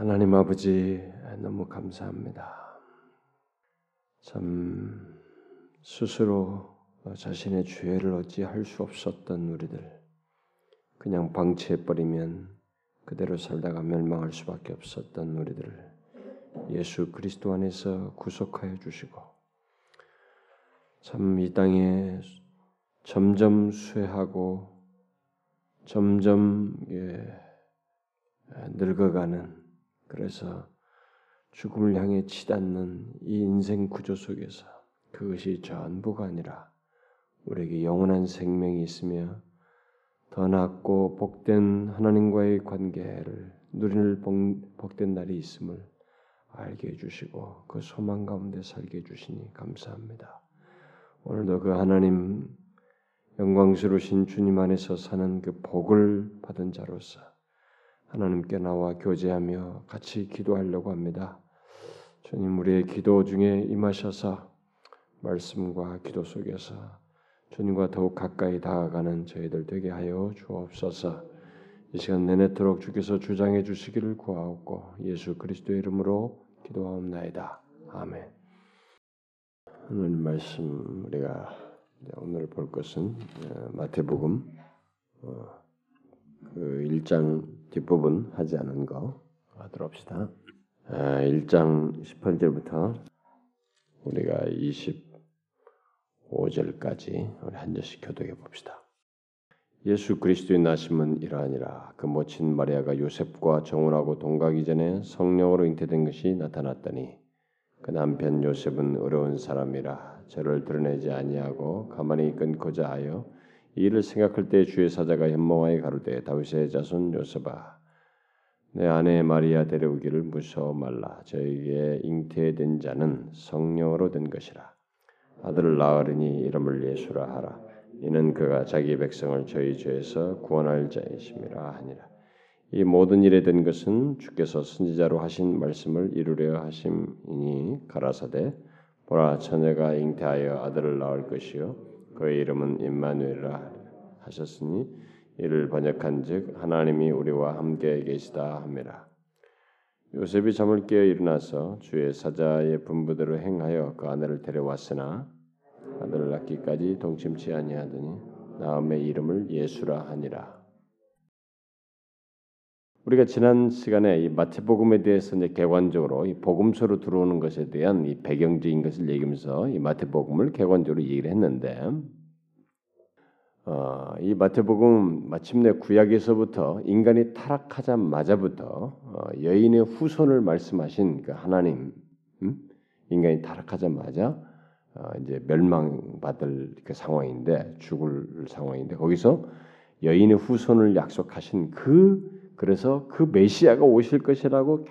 하나님 아버지 너무 감사합니다. 참 스스로 자신의 죄를 어찌 할 수 없었던 우리들 그냥 방치해 버리면 그대로 살다가 멸망할 수밖에 없었던 우리들을 예수 그리스도 안에서 구속하여 주시고 참 이 땅에 점점 쇠하고 점점 예, 늙어가는 그래서 죽음을 향해 치닫는 이 인생 구조 속에서 그것이 전부가 아니라 우리에게 영원한 생명이 있으며 더 낫고 복된 하나님과의 관계를 누릴 복된 날이 있음을 알게 해주시고 그 소망 가운데 살게 해주시니 감사합니다. 오늘도 그 하나님 영광스러우신 주님 안에서 사는 그 복을 받은 자로서 하나님께 나와 교제하며 같이 기도하려고 합니다. 주님 우리의 기도 중에 임하셔서 말씀과 기도 속에서 주님과 더욱 가까이 다가가는 저희들 되게 하여 주옵소서. 이 시간 내내도록 주께서 주장해 주시기를 구하옵고 예수 그리스도의 이름으로 기도하옵나이다. 아멘. 오늘 말씀 우리가 오늘 볼 것은 어, 마태복음 어, 그 1장 뒷부분 하지 않은 거 들어봅시다. 1장 18절부터 우리가 25절까지 우리 한 절씩 교독해 봅시다. 예수 그리스도의 나심은 이러하니라. 그 모친 마리아가 요셉과 정혼하고 동가기 전에 성령으로 잉태된 것이 나타났더니 그 남편 요셉은 어려운 사람이라 저를 드러내지 아니하고 가만히 끊고자 하여 이를 생각할 때 주의 사자가 현몽하에 가로되 다윗의 자손 요셉아 내 아내 마리아 데려오기를 무서워 말라. 저에게 잉태된 자는 성령으로 된 것이라. 아들을 낳으리니 이름을 예수라 하라. 이는 그가 자기 백성을 저희 죄에서 구원할 자이심이라 하니라. 이 모든 일에 된 것은 주께서 선지자로 하신 말씀을 이루려 하심이니 가라사대 보라 처녀가 잉태하여 아들을 낳을 것이요 그의 이름은 임마누엘라 하셨으니 이를 번역한즉 하나님이 우리와 함께 계시다 함이라. 요셉이 잠을 깨어 일어나서 주의 사자의 분부대로 행하여 그 아내를 데려왔으나 아들을 낳기까지 동침치 아니하더니 나음의 이름을 예수라 하니라. 우리가 지난 시간에 이 마태복음에 대해서 이제 개관적으로 이 복음서로 들어오는 것에 대한 이 배경적인 것을 얘기하면서 이 마태복음을 개관적으로 얘기를 했는데 어, 이 마태복음 마침내 구약에서부터 인간이 타락하자마자부터 어, 여인의 후손을 말씀하신 그 하나님 음? 인간이 타락하자마자 어, 이제 멸망받을 그 상황인데 죽을 상황인데 거기서 여인의 후손을 약속하신 그 그래서 그 메시아가 오실 것이라고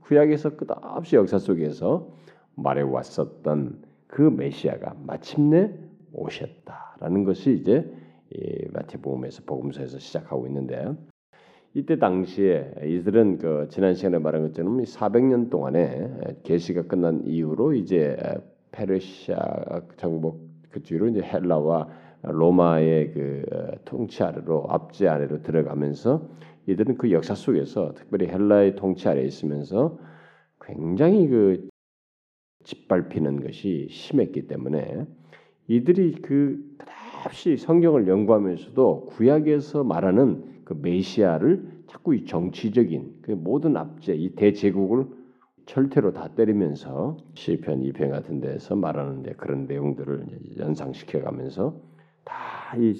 구약에서 끝없이 역사 속에서 말해 왔었던 그 메시아가 마침내 오셨다라는 것이 이제 마태복음에서 복음서에서 시작하고 있는데 이때 당시에 이들은 그 지난 시간에 말한 것처럼 400년 동안에 계시가 끝난 이후로 이제 페르시아 정복 그 뒤로 이제 헬라와 로마의 그 통치 아래로 압제 아래로 들어가면서 이들은 그 역사 속에서 특별히 헬라의 통치 아래 있으면서 굉장히 그 짓밟히는 것이 심했기 때문에 이들이 그 끝없이 성경을 연구하면서도 구약에서 말하는 그 메시아를 자꾸 이 정치적인 그 모든 압제 이 대제국을 철퇴로 다 때리면서 시편 2편 같은 데서 말하는데 그런 내용들을 연상시켜 가면서 다이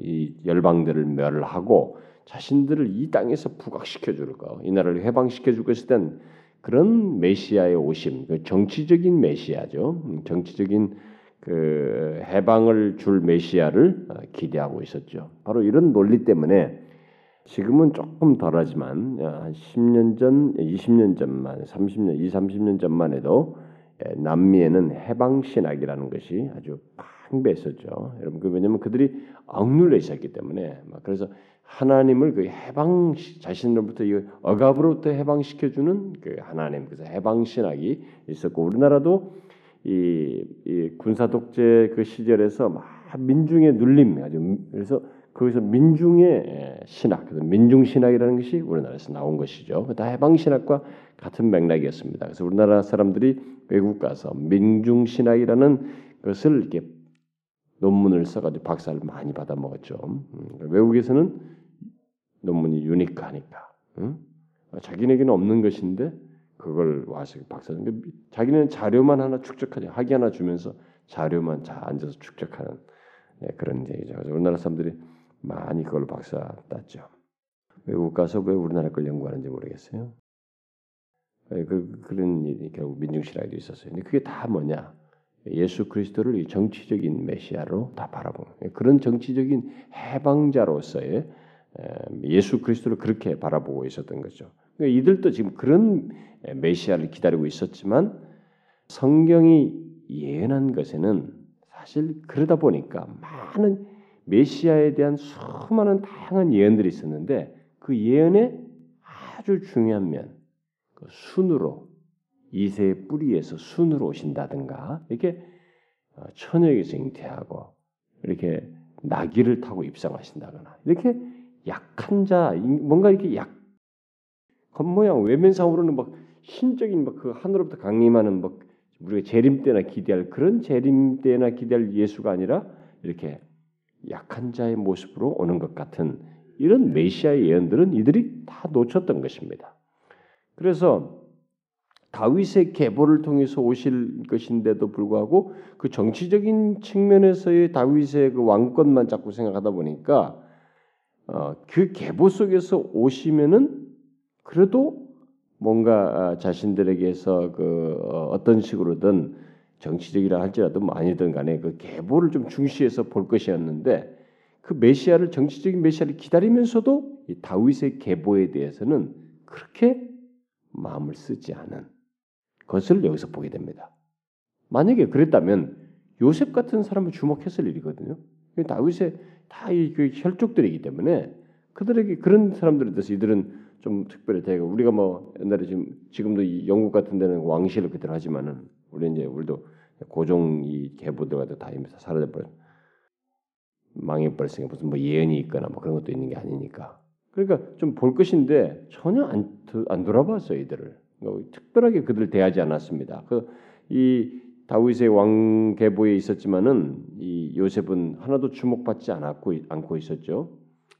이 열방들을 멸하고 자신들을 이 땅에서 부각시켜 줄 거, 이 나라를 해방시켜 줄 것에 대한 그런 메시아의 오심, 그 정치적인 메시아죠. 음, 정치적인 그 해방을 줄 메시아를 어, 기대하고 있었죠. 바로 이런 논리 때문에 지금은 조금 덜하지만 한 10년 전, 20년 전만, 30년, 2, 30년 전만 해도 예, 남미에는 해방 신학이라는 것이 아주 팽배했었죠. 여러분 그 왜냐면 그들이 억눌려 있었기 때문에 그래서 하나님을 그 해방 자신으로부터 이 억압으로부터 해방시켜 주는 그 하나님 그래서 해방 신학이 있었고 우리나라도 이, 이 군사 독재 그 시절에서 막 민중의 눌림 아주 그래서 거기서 민중의 신학, 민중 신학이라는 것이 우리나라에서 나온 것이죠. 다 해방 신학과 같은 맥락이었습니다. 그래서 우리나라 사람들이 외국 가서 민중 신학이라는 것을 이렇게 논문을 써가지고 박사를 많이 받아 먹었죠. 음, 외국에서는 논문이 유니크하니까 응? 자기네게는 없는 것인데 그걸 와서 박사 자기는 자료만 하나 축적하지 학위 하나 주면서 자료만 잘 앉아서 축적하는 네, 그런 얘기죠. 우리나라 사람들이 많이 그걸 박사 땄죠. 외국 가서 왜 우리나라 걸 연구하는지 모르겠어요. 네, 그, 그런 일이 결국 민중신학에도 있었어요. 근데 그게 다 뭐냐? 예수 그리스도를 정치적인 메시아로 다 바라보는 그런 정치적인 해방자로서의 예수 그리스도를 그렇게 바라보고 있었던 거죠. 그러니까 이들도 지금 그런 메시아를 기다리고 있었지만 성경이 예언한 것에는 사실 그러다 보니까 많은 메시아에 대한 수많은 다양한 예언들이 있었는데 그 예언의 아주 중요한 면, 그 순으로 이세의 뿌리에서 순으로 오신다든가 이렇게 어, 천여에서 잉태하고 이렇게 나귀를 타고 입성하신다거나 이렇게 약한 자 뭔가 이렇게 약 겉모양 외면상으로는 막 신적인 막 그 하늘로부터 강림하는 막 우리가 재림 때나 기대할 그런 재림 때나 기대할 예수가 아니라 이렇게 약한 자의 모습으로 오는 것 같은 이런 메시아의 예언들은 이들이 다 놓쳤던 것입니다. 그래서 다윗의 계보를 통해서 오실 것인데도 불구하고 그 정치적인 측면에서의 다윗의 그 왕권만 자꾸 생각하다 보니까 어, 그 계보 속에서 오시면은 그래도 뭔가 아, 자신들에게서 그 어, 어떤 식으로든 정치적이라 할지라도 뭐 아니든 간에 그 계보를 좀 중시해서 볼 것이었는데 그 메시아를 정치적인 메시아를 기다리면서도 이 다윗의 계보에 대해서는 그렇게 마음을 쓰지 않은 것을 여기서 보게 됩니다. 만약에 그랬다면 요셉 같은 사람을 주목했을 일이거든요. 다윗의 다이그 혈족들이기 때문에 그들에게 그런 사람들에 대해서 이들은 좀 특별히 대가 우리가 뭐 옛날에 지금 지금도 이 영국 같은 데는 왕실을 그대로 하지만은 우리 이제 우리도 고종 이 계보들과 다 이면서 사라져 버려 망해버렸으니까 무슨 뭐 예언이 있거나 뭐 그런 것도 있는 게 아니니까 그러니까 좀 볼 것인데 전혀 안, 안 돌아봤어요 이들을 뭐 특별하게 그들을 대하지 않았습니다. 그 이 다윗의 왕 계보에 있었지만은 이 요셉은 하나도 주목받지 않았고 않고 있었죠.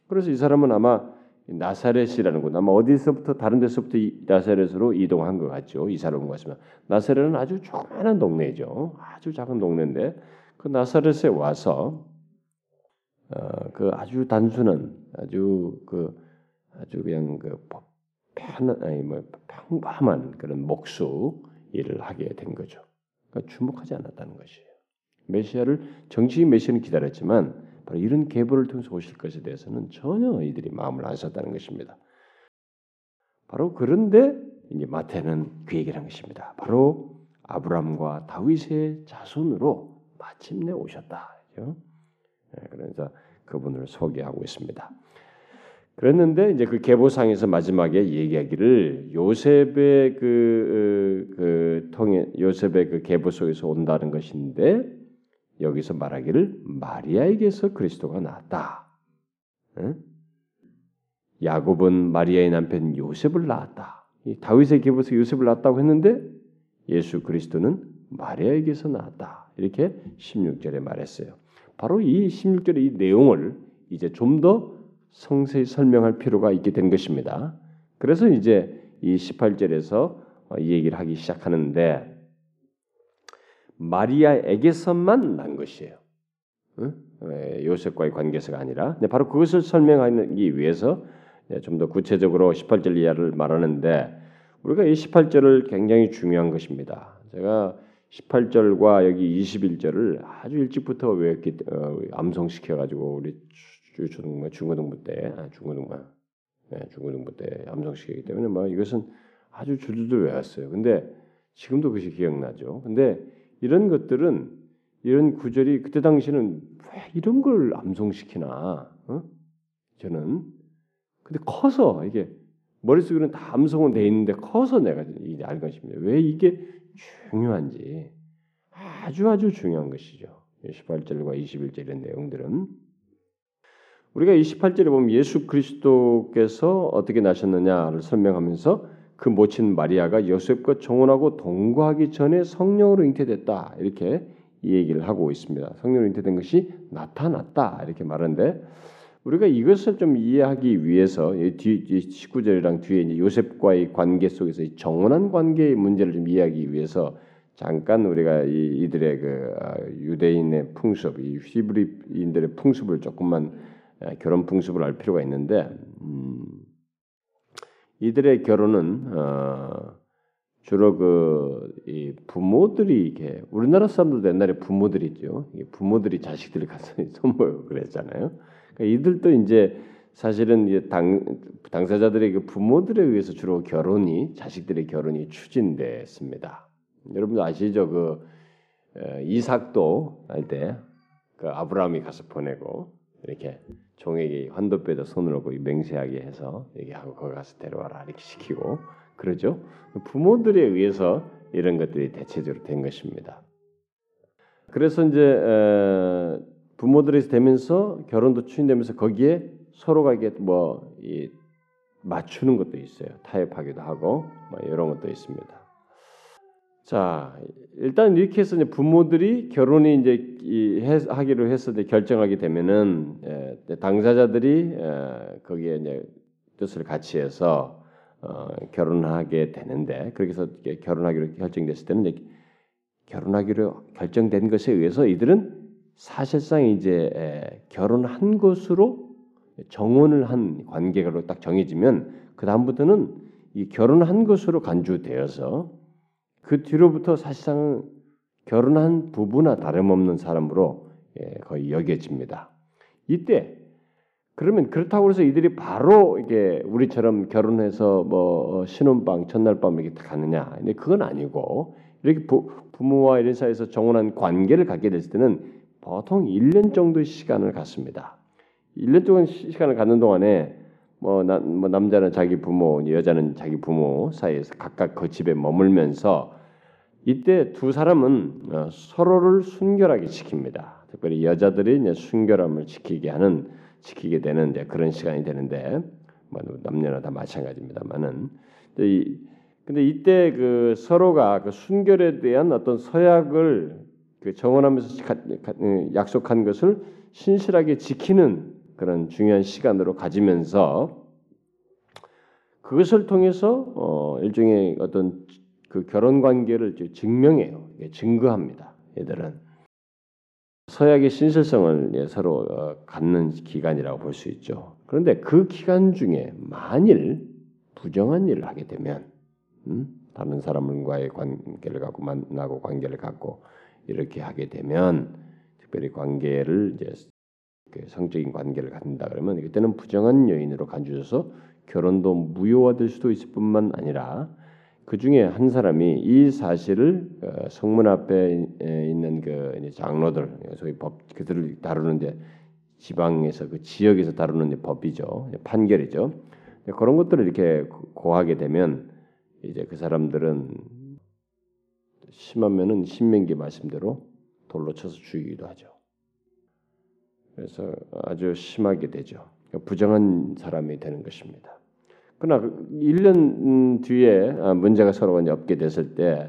그래서 이 사람은 아마 나사렛이라는 곳 아마 어디서부터 다른 데서부터 나사렛으로 이동한 것 같죠. 이사를 온 것이면 나사렛은 아주 조그마한 동네죠. 아주 작은 동네인데 그 나사렛에 와서 어, 그 아주 단순한 아주 그 아주 그냥 그 편, 아니 뭐 평범한 그런 목수 일을 하게 된 거죠. 그러니까 주목하지 않았다는 것이에요. 메시아를 정치인 메시아는 기다렸지만 바로 이런 계보를 통해서 오실 것에 대해서는 전혀 이들이 마음을 안 썼다는 것입니다. 바로 그런데 이제 마태는 그 얘기를 한 것입니다. 바로 아브람과 다윗의 자손으로 마침내 오셨다. 그렇죠? 그래서 그분을 소개하고 있습니다. 그랬는데 이제 그 계보상에서 마지막에 얘기하기를 요셉의 그, 어, 그 통해 요셉의 그 계보 속에서 온다는 것인데 여기서 말하기를 마리아에게서 그리스도가 나왔다. 응? 야곱은 마리아의 남편 요셉을 낳았다. 다윗의 계보에서 요셉을 낳았다고 했는데 예수 그리스도는 마리아에게서 나왔다. 이렇게 16절에 말했어요. 바로 이 16절의 이 내용을 이제 좀더 성세히 설명할 필요가 있게 된 것입니다. 그래서 이제 이 18절에서 이 얘기를 하기 시작하는데 마리아에게서만 난 것이에요. 요셉과의 관계에서가 아니라 바로 그것을 설명하기 위해서 좀 더 구체적으로 18절 이하를 말하는데 우리가 이 18절을 굉장히 중요한 것입니다. 제가 18절과 여기 21절을 아주 일찍부터 외웠기 어, 암송시켜 가지고 우리 중고등부 중고등부 때 아, 중고등부 네, 중고등부 때 암송시키기 때문에 뭐 이것은 아주 줄줄줄 외웠어요. 근데 지금도 그것이 기억나죠. 근데 이런 것들은 이런 구절이 그때 당시는 왜 이런 걸 암송시키나? 어? 저는 근데 커서 이게 머릿속에는 다 암송은 돼 있는데 커서 내가 이제 알 것입니다. 왜 이게 중요한지 아주 아주 중요한 것이죠. 18절과 21절 이런 내용들은 우리가 28절에 보면 예수 그리스도께서 어떻게 나셨느냐를 설명하면서 그 모친 마리아가 요셉과 정혼하고 동거하기 전에 성령으로 잉태됐다 이렇게 이 얘기를 하고 있습니다. 성령으로 잉태된 것이 나타났다 이렇게 말하는데 우리가 이것을 좀 이해하기 위해서 뒤 19절이랑 뒤에 요셉과의 관계 속에서 이 정혼한 관계의 문제를 좀 이해하기 위해서 잠깐 우리가 이, 들의그 아, 유대인의 풍습, 이 히브리인들의 풍습을 조금만 아, 결혼 풍습을 알 필요가 있는데 음, 이들의 결혼은 어, 주로 그이 부모들이 이게 우리나라 사람들도 옛날에 부모들이 있죠. 부모들이 자식들을 가서 선물 그랬잖아요. 그러니까 이들도 이제 사실은 이제 당 당사자들의 그 부모들에 의해서 주로 결혼이 자식들의 결혼이 추진됐습니다. 여러분도 아시죠? 그 이삭도 할 때 그 아브라함이 가서 보내고 이렇게 종에게 환도뼈에다 손을 얹고 맹세하게 해서 얘기하고 거기 가서 데려와라 이렇게 시키고 그러죠. 부모들에 의해서 이런 것들이 대체적으로 된 것입니다. 그래서 이제 부모들에서 되면서 결혼도 추진되면서 거기에 서로가 이게 뭐 맞추는 것도 있어요. 타협하기도 하고 뭐 이런 것도 있습니다. 자, 일단 이렇게 해서 이제 부모들이 결혼이 이제 하기로 해서 이제 결정하게 되면은 에, 당사자들이 에, 거기에 이제 뜻을 같이 해서 어, 결혼하게 되는데 그렇게 해서 결혼하기로 결정됐을 때는 이제 결혼하기로 결정된 것에 의해서 이들은 사실상 이제 에, 결혼한 것으로 정혼을 한 관계로 딱 정해지면 그 다음부터는 이 결혼한 것으로 간주되어서 그 뒤로부터 사실상 결혼한 부부나 다름없는 사람으로 예, 거의 여겨집니다. 이때 그러면 그렇다고 해서 이들이 바로 이게 우리처럼 결혼해서 뭐 어, 신혼방 첫날 밤 이렇게 가느냐? 근데 그건 아니고 이렇게 부, 부모와 이런 사이에서 정혼한 관계를 갖게 됐을 때는 보통 1년 정도의 시간을 갖습니다. 1년 동안 시간을 갖는 동안에 뭐, 나, 뭐 남자는 자기 부모, 여자는 자기 부모 사이에서 각각 그 집에 머물면서 이때 두 사람은 어, 서로를 순결하게 지킵니다. 특별히 여자들이 이제 순결함을 지키게 하는 지키게 되는 이제 그런 시간이 되는데 뭐 남녀나 다 마찬가지입니다만은 근데 이때 그 서로가 그 순결에 대한 어떤 서약을 그 정언하면서 어, 약속한 것을 신실하게 지키는 그런 중요한 시간으로 가지면서 그것을 통해서 어 일종의 어떤 그 결혼 관계를 증명해요. 증거합니다. 얘들은 서약의 신실성을 서로 어, 갖는 기간이라고 볼 수 있죠. 그런데 그 기간 중에 만일 부정한 일을 하게 되면 음? 다른 사람과의 관계를 갖고 만나고 관계를 갖고 이렇게 하게 되면 특별히 관계를 이제 그 성적인 관계를 갖는다 그러면 그때는 부정한 여인으로 간주해서 결혼도 무효화될 수도 있을 뿐만 아니라 그 중에 한 사람이 이 사실을 어, 성문 앞에 있는 그 장로들, 소위 법 그들을 다루는데 지방에서 그 지역에서 다루는 법이죠, 판결이죠. 그런 것들을 이렇게 고하게 되면 이제 그 사람들은 심하면은 신명기 말씀대로 돌로 쳐서 죽이기도 하죠. 그래서 아주 심하게 되죠. 부정한 사람이 되는 것입니다. 그러나 1년 뒤에 아, 문제가 서로가 이제 없게 됐을 때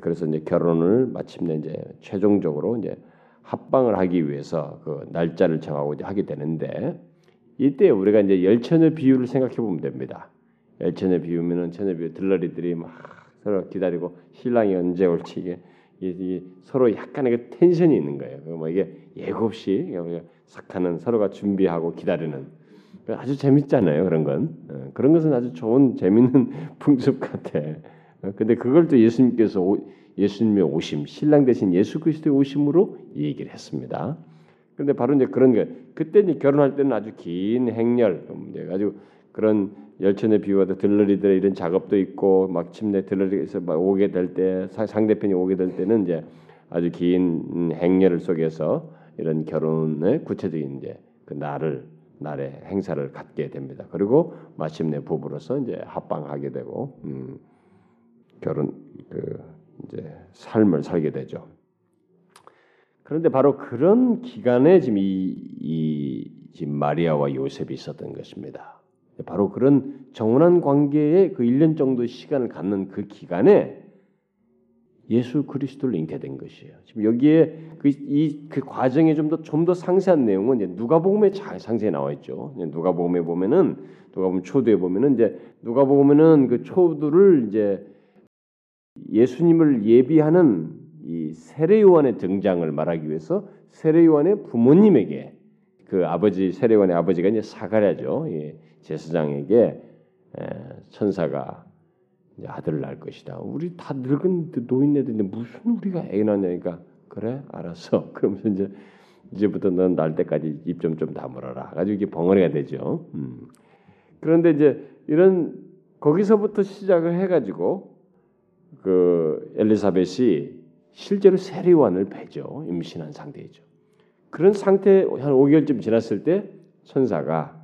그래서 이제 결혼을 마침내 이제 최종적으로 이제 합방을 하기 위해서 그 날짜를 정하고 이제 하게 되는데 이때 우리가 이제 열천의 비유를 생각해 보면 됩니다. 열천의 비유면은 천의 비유 들러리들이 막 서로 기다리고 신랑이 언제 올지 이게, 이게 서로 약간의 그 텐션이 있는 거예요. 뭐 이게 예고 없이 삭하는 서로가 준비하고 기다리는 아주 재밌잖아요 그런 건 어, 그런 것은 아주 좋은 재밌는 풍습 같아. 어, 근데 그걸 또 예수님께서 예수님의 오심, 신랑 대신 예수 그리스도의 오심으로 얘기를 했습니다. 그런데 바로 이제 그런 게 그때 이제 결혼할 때는 아주 긴 행렬, 아주 그런 열천의 비유와 들러리들의 이런 작업도 있고 마침내 들러리에서 오게 될 때 상대편이 오게 될 때는 이제 아주 긴 행렬 속에서 이런 결혼의 구체적인 이제 그 날을 날의 행사를 갖게 됩니다. 그리고 마침내 부부로서 이제 합방하게 되고 음, 결혼 그 이제 삶을 살게 되죠. 그런데 바로 그런 기간에 지금 이, 이 마리아와 요셉이 있었던 것입니다. 바로 그런 정원한 관계에 그 1년 정도 시간을 갖는 그 기간에 예수 그리스도를 잉태된 것이에요. 지금 여기에 그 이 그 과정에 좀 더 좀 더 상세한 내용은 누가복음에 잘 상세히 나와 있죠. 누가복음에 보면은 누가복음 초두에 보면은 이제 누가복음에는 그 초두를 이제 예수님을 예비하는 이 세례 요한의 등장을 말하기 위해서 세례 요한의 부모님에게 그 아버지 세례 요한의 아버지가 이제 사가랴죠. 예, 제사장에게 천사가 아들을 낳을 것이다. 우리 다 늙은 노인네들인데 무슨 우리가 애 낳냐니까 그래 알았어. 그러면서 이제 이제부터 넌 날 때까지 입 좀 좀 다물어라. 가지고 이게 벙어리가 되죠. 음. 그런데 이제 이런 거기서부터 시작을 해가지고 그 엘리사벳이 실제로 세례관을 배죠. 임신한 상태이죠. 그런 상태 한 5개월쯤 지났을 때 천사가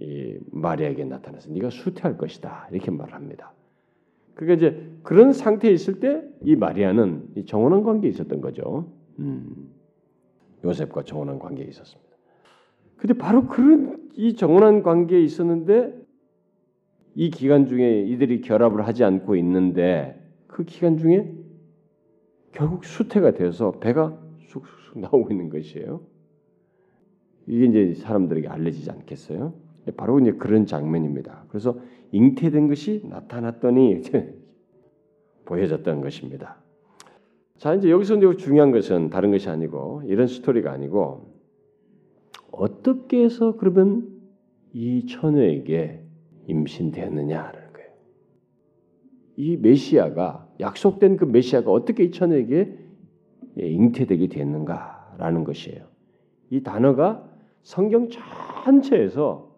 이 마리아에게 나타나서 네가 수태할 것이다 이렇게 말합니다. 그러니까 이제 그런 상태에 있을 때 이 마리아는 이 정혼한 관계에 있었던 거죠. 음, 요셉과 정혼한 관계에 있었습니다. 근데 바로 그런 이 정혼한 관계에 있었는데 이 기간 중에 이들이 결합을 하지 않고 있는데 그 기간 중에 결국 수태가 되어서 배가 쑥쑥 나오고 있는 것이에요. 이게 이제 사람들에게 알려지지 않겠어요? 바로 이제 그런 장면입니다. 그래서 잉태된 것이 나타났더니 보여졌던 것입니다. 자 이제 여기서 이제 중요한 것은 다른 것이 아니고 이런 스토리가 아니고 어떻게 해서 그러면 이 처녀에게 임신되었느냐라는 거예요. 이 메시아가 약속된 그 메시아가 어떻게 이 처녀에게 잉태되게 됐는가라는 것이에요. 이 단어가 성경 전체에서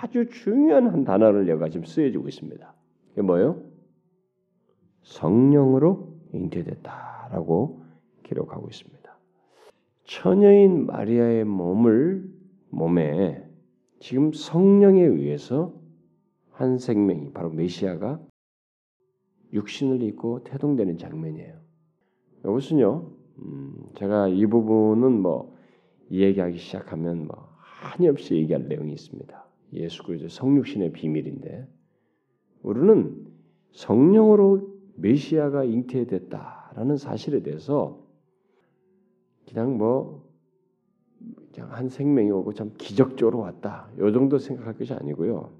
아주 중요한 한 단어를 여가 지금 쓰여지고 있습니다. 이게 뭐예요? 성령으로 잉태됐다라고 기록하고 있습니다. 처녀인 마리아의 몸을 몸에 지금 성령에 의해서 한 생명이 바로 메시아가 육신을 입고 태동되는 장면이에요. 이것은요, 음, 제가 이 부분은 뭐 이야기하기 시작하면 뭐 한이 없이 얘기할 내용이 있습니다. 예수 그리스도 성육신의 비밀인데 우리는 성령으로 메시아가 잉태됐다라는 사실에 대해서 그냥 뭐 그냥 한 생명이 오고 참 기적적으로 왔다. 요 정도 생각할 것이 아니고요.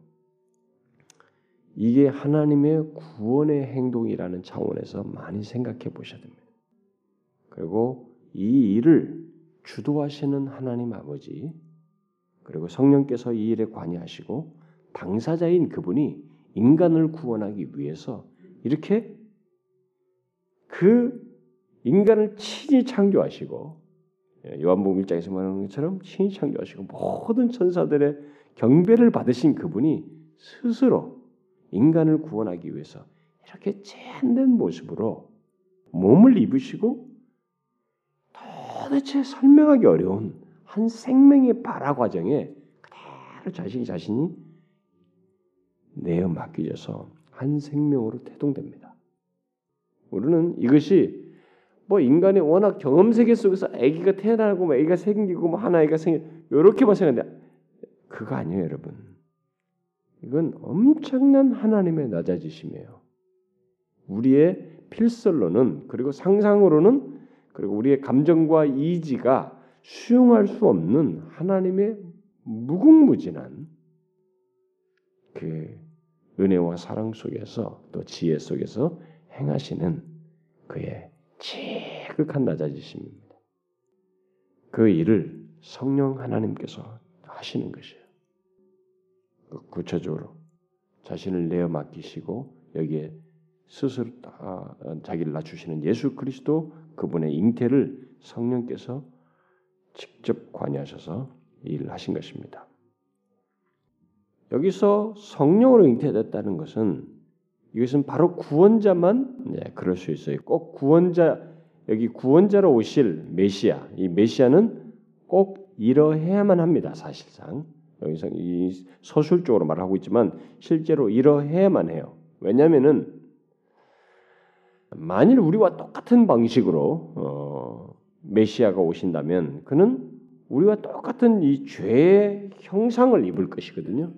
이게 하나님의 구원의 행동이라는 차원에서 많이 생각해 보셔야 됩니다. 그리고 이 일을 주도하시는 하나님 아버지 그리고 성령께서 이 일에 관여하시고 당사자인 그분이 인간을 구원하기 위해서 이렇게 그 인간을 친히 창조하시고 예, 요한복음 1장에서 말하는 것처럼 친히 창조하시고 모든 천사들의 경배를 받으신 그분이 스스로 인간을 구원하기 위해서 이렇게 참된 모습으로 몸을 입으시고 도대체 설명하기 어려운 한 생명의 발화 과정에 그대로 자신이 자신이 내어 맡기져서 한 생명으로 태동됩니다. 우리는 이것이 뭐 인간의 워낙 경험 세계 속에서 아기가 태어나고 뭐 아기가 생기고 뭐 하나 아기가 생기 이렇게만 생각하는데 그거 아니에요, 여러분. 이건 엄청난 하나님의 낮아지심이에요. 우리의 필설로는 그리고 상상으로는 그리고 우리의 감정과 이지가 수용할 수 없는 하나님의 무궁무진한 그 은혜와 사랑 속에서 또 지혜 속에서 행하시는 그의 지극한 낮아지심입니다. 그 일을 성령 하나님께서 하시는 것이에요. 그 구체적으로 자신을 내어 맡기시고 여기에 스스로 자기를 낮추시는 예수 그리스도 그분의 잉태를 성령께서 직접 관여하셔서 일을 하신 것입니다. 여기서 성령으로 잉태됐다는 것은 이것은 바로 구원자만 네, 그럴 수 있어요. 꼭 구원자 여기 구원자로 오실 메시아 이 메시아는 꼭 이러해야만 합니다. 사실상 여기서 이 서술적으로 말하고 있지만 실제로 이러해야만 해요. 왜냐하면은 만일 우리와 똑같은 방식으로 어, 메시아가 오신다면 그는 우리와 똑같은 이 죄의 형상을 입을 것이거든요.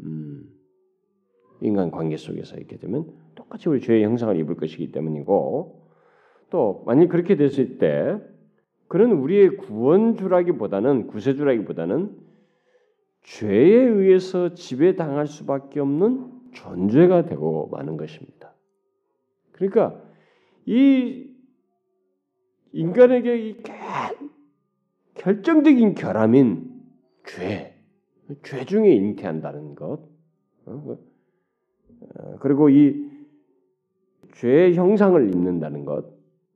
음, 인간 관계 속에서 있게 되면 똑같이 우리 죄의 형상을 입을 것이기 때문이고 또 만약 그렇게 됐을 때 그는 우리의 구원주라기보다는 구세주라기보다는 죄에 의해서 지배당할 수밖에 없는 존재가 되고 마는 것입니다. 그러니까 이 인간에게 이 결정적인 결함인 죄, 죄 중에 잉태한다는 것, 어? 어, 그리고 이 죄의 형상을 입는다는 것,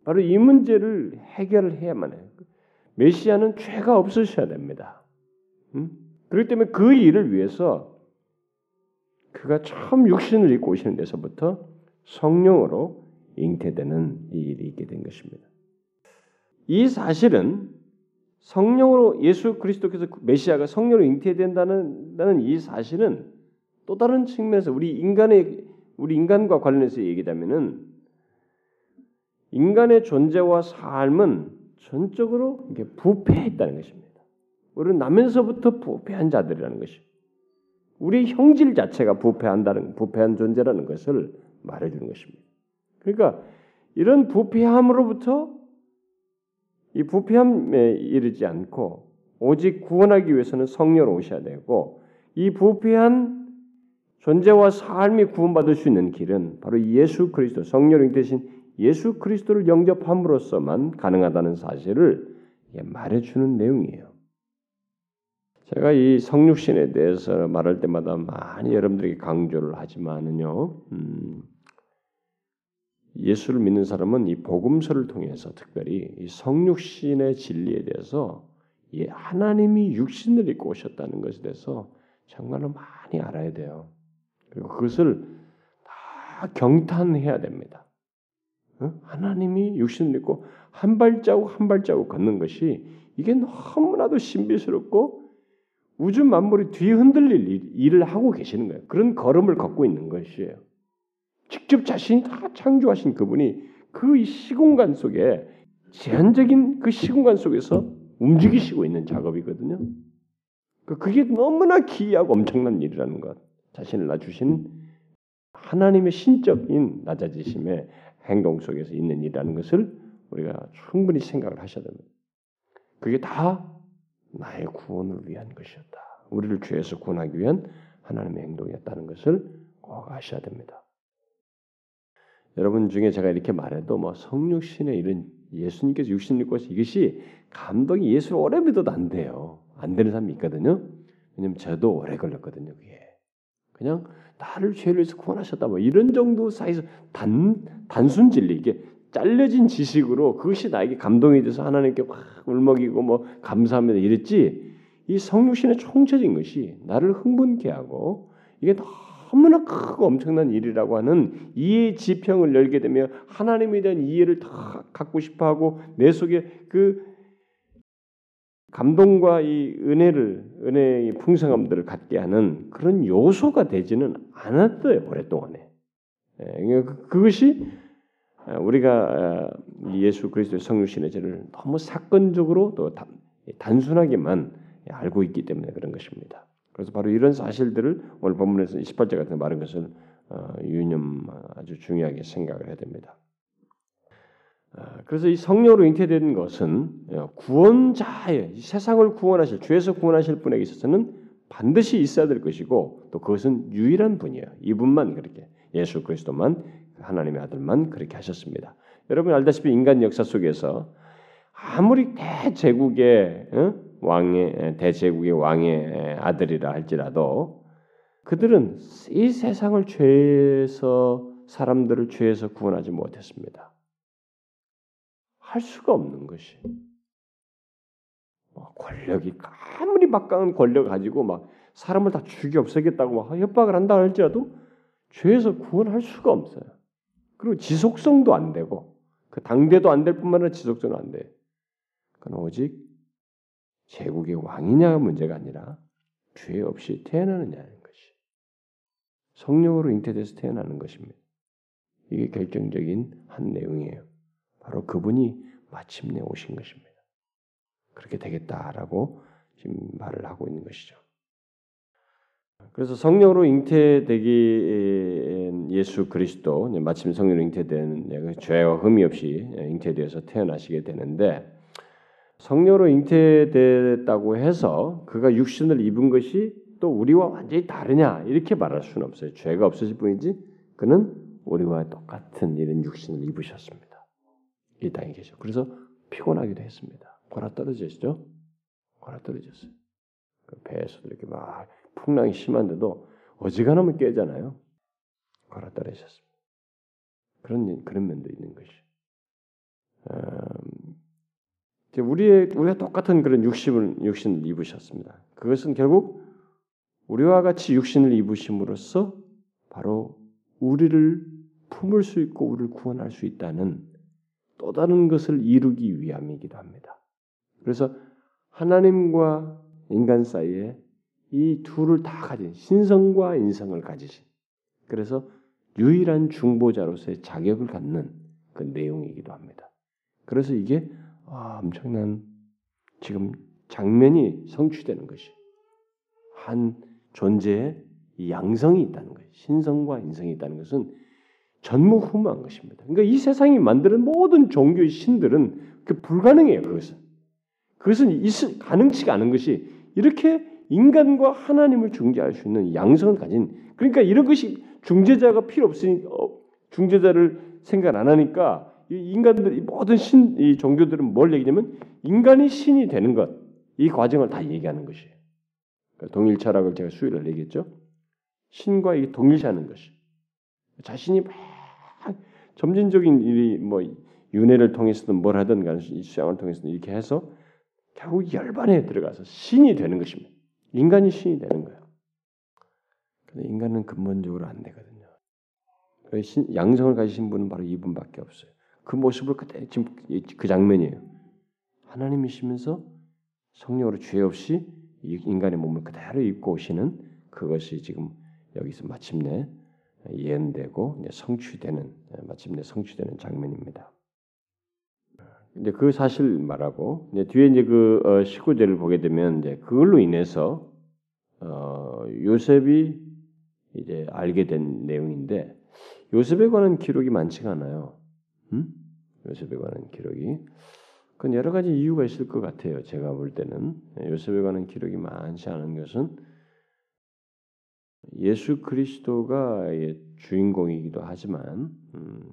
바로 이 문제를 해결을 해야만 해요. 메시아는 죄가 없으셔야 됩니다. 음? 그렇기 때문에 그 일을 위해서 그가 처음 육신을 입고 오시는 데서부터 성령으로 잉태되는 이 일이 있게 된 것입니다. 이 사실은 성령으로 예수 그리스도께서 메시아가 성령으로 잉태된다는 이 사실은 또 다른 측면에서 우리 인간의 우리 인간과 관련해서 얘기하면은 인간의 존재와 삶은 전적으로 이게 부패했다는 것입니다. 우리는 나면서부터 부패한 자들이라는 것이. 우리 형질 자체가 부패한다는 부패한 존재라는 것을 말해주는 것입니다. 그러니까 이런 부패함으로부터 이 부패함에 이르지 않고 오직 구원하기 위해서는 성령으로 오셔야 되고 이 부패한 존재와 삶이 구원받을 수 있는 길은 바로 예수 그리스도 성령이 되신 예수 그리스도를 영접함으로써만 가능하다는 사실을 말해주는 내용이에요. 제가 이 성육신에 대해서 말할 때마다 많이 여러분들에게 강조를 하지만은요, 음, 예수를 믿는 사람은 이 복음서를 통해서 특별히 이 성육신의 진리에 대해서 이 하나님이 육신을 입고 오셨다는 것에 대해서 정말로 많이 알아야 돼요. 그리고 그것을 다 경탄해야 됩니다. 하나님이 육신을 입고 한 발자국 한 발자국 걷는 것이 이게 너무나도 신비스럽고 우주 만물이 뒤흔들릴 일 을 하고 계시는 거예요. 그런 걸음을 걷고 있는 것이에요. 직접 자신이 다 창조하신 그분이 그 시공간 속에 제한적인 그 시공간 속에서 움직이시고 있는 작업이거든요. 그 그게 너무나 기이하고 엄청난 일이라는 것. 자신을 낮추신 하나님의 신적인 낮아지심의 행동 속에서 있는 일이라는 것을 우리가 충분히 생각을 하셔야 됩니다. 그게 다 나의 구원을 위한 것이었다. 우리를 죄에서 구원하기 위한 하나님의 행동이었다는 것을 꼭 아셔야 됩니다. 여러분 중에 제가 이렇게 말해도 뭐 성육신의 이런 예수님께서 육신 입고 이것이 감동이 예수를 오래 믿어도 안 돼요. 안 되는 사람이 있거든요. 왜냐면 저도 오래 걸렸거든요. 그게 그냥 나를 죄를 위해서 구원하셨다 뭐 이런 정도 사이에서 단 단순 진리 이게 잘려진 지식으로 그것이 나에게 감동이 돼서 하나님께 막 울먹이고 뭐 감사합니다 이랬지 이 성육신의 총체적인 것이 나를 흥분케 하고 이게 너무나 크고 엄청난 일이라고 하는 이해 지평을 열게 되며 하나님에 대한 이해를 다 갖고 싶어 하고 내 속에 그 감동과 이 은혜를 은혜의 풍성함들을 갖게 하는 그런 요소가 되지는 않았어요 오랫동안에. 예, 그러니까 그, 그것이 우리가 예수 그리스도의 성육신의 죄를 너무 사건적으로 또 단순하게만 알고 있기 때문에 그런 것입니다. 그래서 바로 이런 사실들을 오늘 본문에서 28절 같은 말한 것을 어, 유념 아주 중요하게 생각을 해야 됩니다. 아, 그래서 이 성령으로 잉태된 것은 어, 구원자의 세상을 구원하실 죄에서 구원하실 분에게 있어서는 반드시 있어야 될 것이고 또 그것은 유일한 분이에요. 이분만 그렇게 예수 그리스도만 하나님의 아들만 그렇게 하셨습니다. 여러분 알다시피 인간 역사 속에서 아무리 대제국의 어? 왕의 대제국의 왕의 아들이라 할지라도 그들은 이 세상을 죄에서 사람들을 죄에서 구원하지 못했습니다. 할 수가 없는 것이. 뭐 권력이 아무리 막강한 권력 가지고 막 사람을 다 죽여 없애겠다고 막 협박을 한다 할지라도 죄에서 구원할 수가 없어요. 그리고 지속성도 안 되고 그 당대도 안 될 뿐만 아니라 지속성도 안 돼. 그건 오직 제국의 왕이냐가 문제가 아니라 죄 없이 태어나느냐는 것이 성령으로 잉태돼서 태어나는 것입니다. 이게 결정적인 한 내용이에요. 바로 그분이 마침내 오신 것입니다. 그렇게 되겠다라고 지금 말을 하고 있는 것이죠. 그래서 성령으로 잉태되기 예수 그리스도 마침 성령으로 잉태된 죄와 흠이 없이 잉태되어서 태어나시게 되는데 성령으로 잉태됐다고 해서 그가 육신을 입은 것이 또 우리와 완전히 다르냐 이렇게 말할 수는 없어요. 죄가 없으실 뿐이지 그는 우리와 똑같은 이런 육신을 입으셨습니다. 이 땅에 계셔. 그래서 피곤하기도 했습니다. 골아 떨어졌죠. 골아 떨어졌어요. 그 배에서도 이렇게 막 풍랑이 심한데도 어지간하면 깨잖아요. 걸어 떨어졌습니다. 그런 그런 면도 있는 것이. 음, 우리의 우리가 똑같은 그런 육신을 육신을 입으셨습니다. 그것은 결국 우리와 같이 육신을 입으심으로써 바로 우리를 품을 수 있고 우리를 구원할 수 있다는 또 다른 것을 이루기 위함이기도 합니다. 그래서 하나님과 인간 사이에 이 둘을 다 가진 신성과 인성을 가지신 그래서 유일한 중보자로서의 자격을 갖는 그 내용이기도 합니다. 그래서 이게 아, 엄청난 지금 장면이 성취되는 것이 한 존재의 양성이 있다는 것이 신성과 인성이 있다는 것은 전무후무한 것입니다. 그러니까 이 세상이 만드는 모든 종교의 신들은 그 불가능해요. 그것은 그것은 있을 가능치가 않은 것이 이렇게 인간과 하나님을 중재할 수 있는 양성을 가진 그러니까 이런 것이 중재자가 필요 없으니 어, 중재자를 생각 안 하니까 인간들 모든 신 이 종교들은 뭘 얘기냐면 인간이 신이 되는 것 이 과정을 다 얘기하는 것이에요. 그러니까 동일 철학을 제가 수요일에 얘기했죠. 신과 이 동일시하는 것이 자신이 막 점진적인 일이 뭐 윤회를 통해서든 뭘 하든 간에 수양을 통해서든 이렇게 해서 결국 열반에 들어가서 신이 되는 것입니다. 인간이 신이 되는 거예요. 근데 인간은 근본적으로 안 되거든요. 양성을 가지신 분은 바로 이분밖에 없어요. 그 모습을 그때 지금 그 장면이에요. 하나님이시면서 성령으로 죄 없이 인간의 몸을 그대로 입고 오시는 그것이 지금 여기서 마침내 예언되고 성취되는 마침내 성취되는 장면입니다. 이제 그 사실 말하고 이제 뒤에 이제 그 19절을 어, 보게 되면 이제 그걸로 인해서 어, 요셉이 이제 알게 된 내용인데 요셉에 관한 기록이 많지가 않아요. 음? 요셉에 관한 기록이 그건 여러 가지 이유가 있을 것 같아요. 제가 볼 때는 요셉에 관한 기록이 많지 않은 것은 예수 그리스도가 주인공이기도 하지만 음,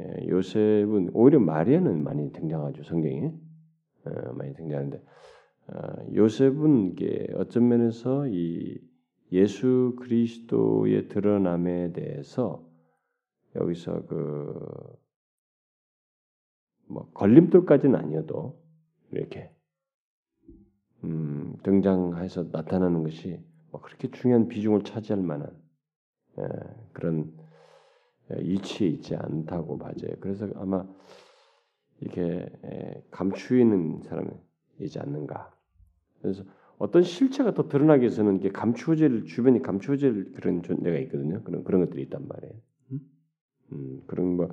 예, 요셉은 오히려 마리아는 많이 등장하죠 성경에 어, 많이 등장하는데 어, 요셉은 이게 어떤 면에서 이 예수 그리스도의 드러남에 대해서 여기서 그 뭐 걸림돌까지는 아니어도 이렇게 음, 등장해서 나타나는 것이 뭐 그렇게 중요한 비중을 차지할 만한 에, 예, 그런 이치에 있지 않다고 봐져요. 그래서 아마 이게 감추이는 사람이지 않는가. 그래서 어떤 실체가 더 드러나기 위해서는 이게 감추어질 주변이 감추어질 그런 존재가 있거든요. 그런 그런 것들이 있단 말이에요. 음, 음 그런 뭐,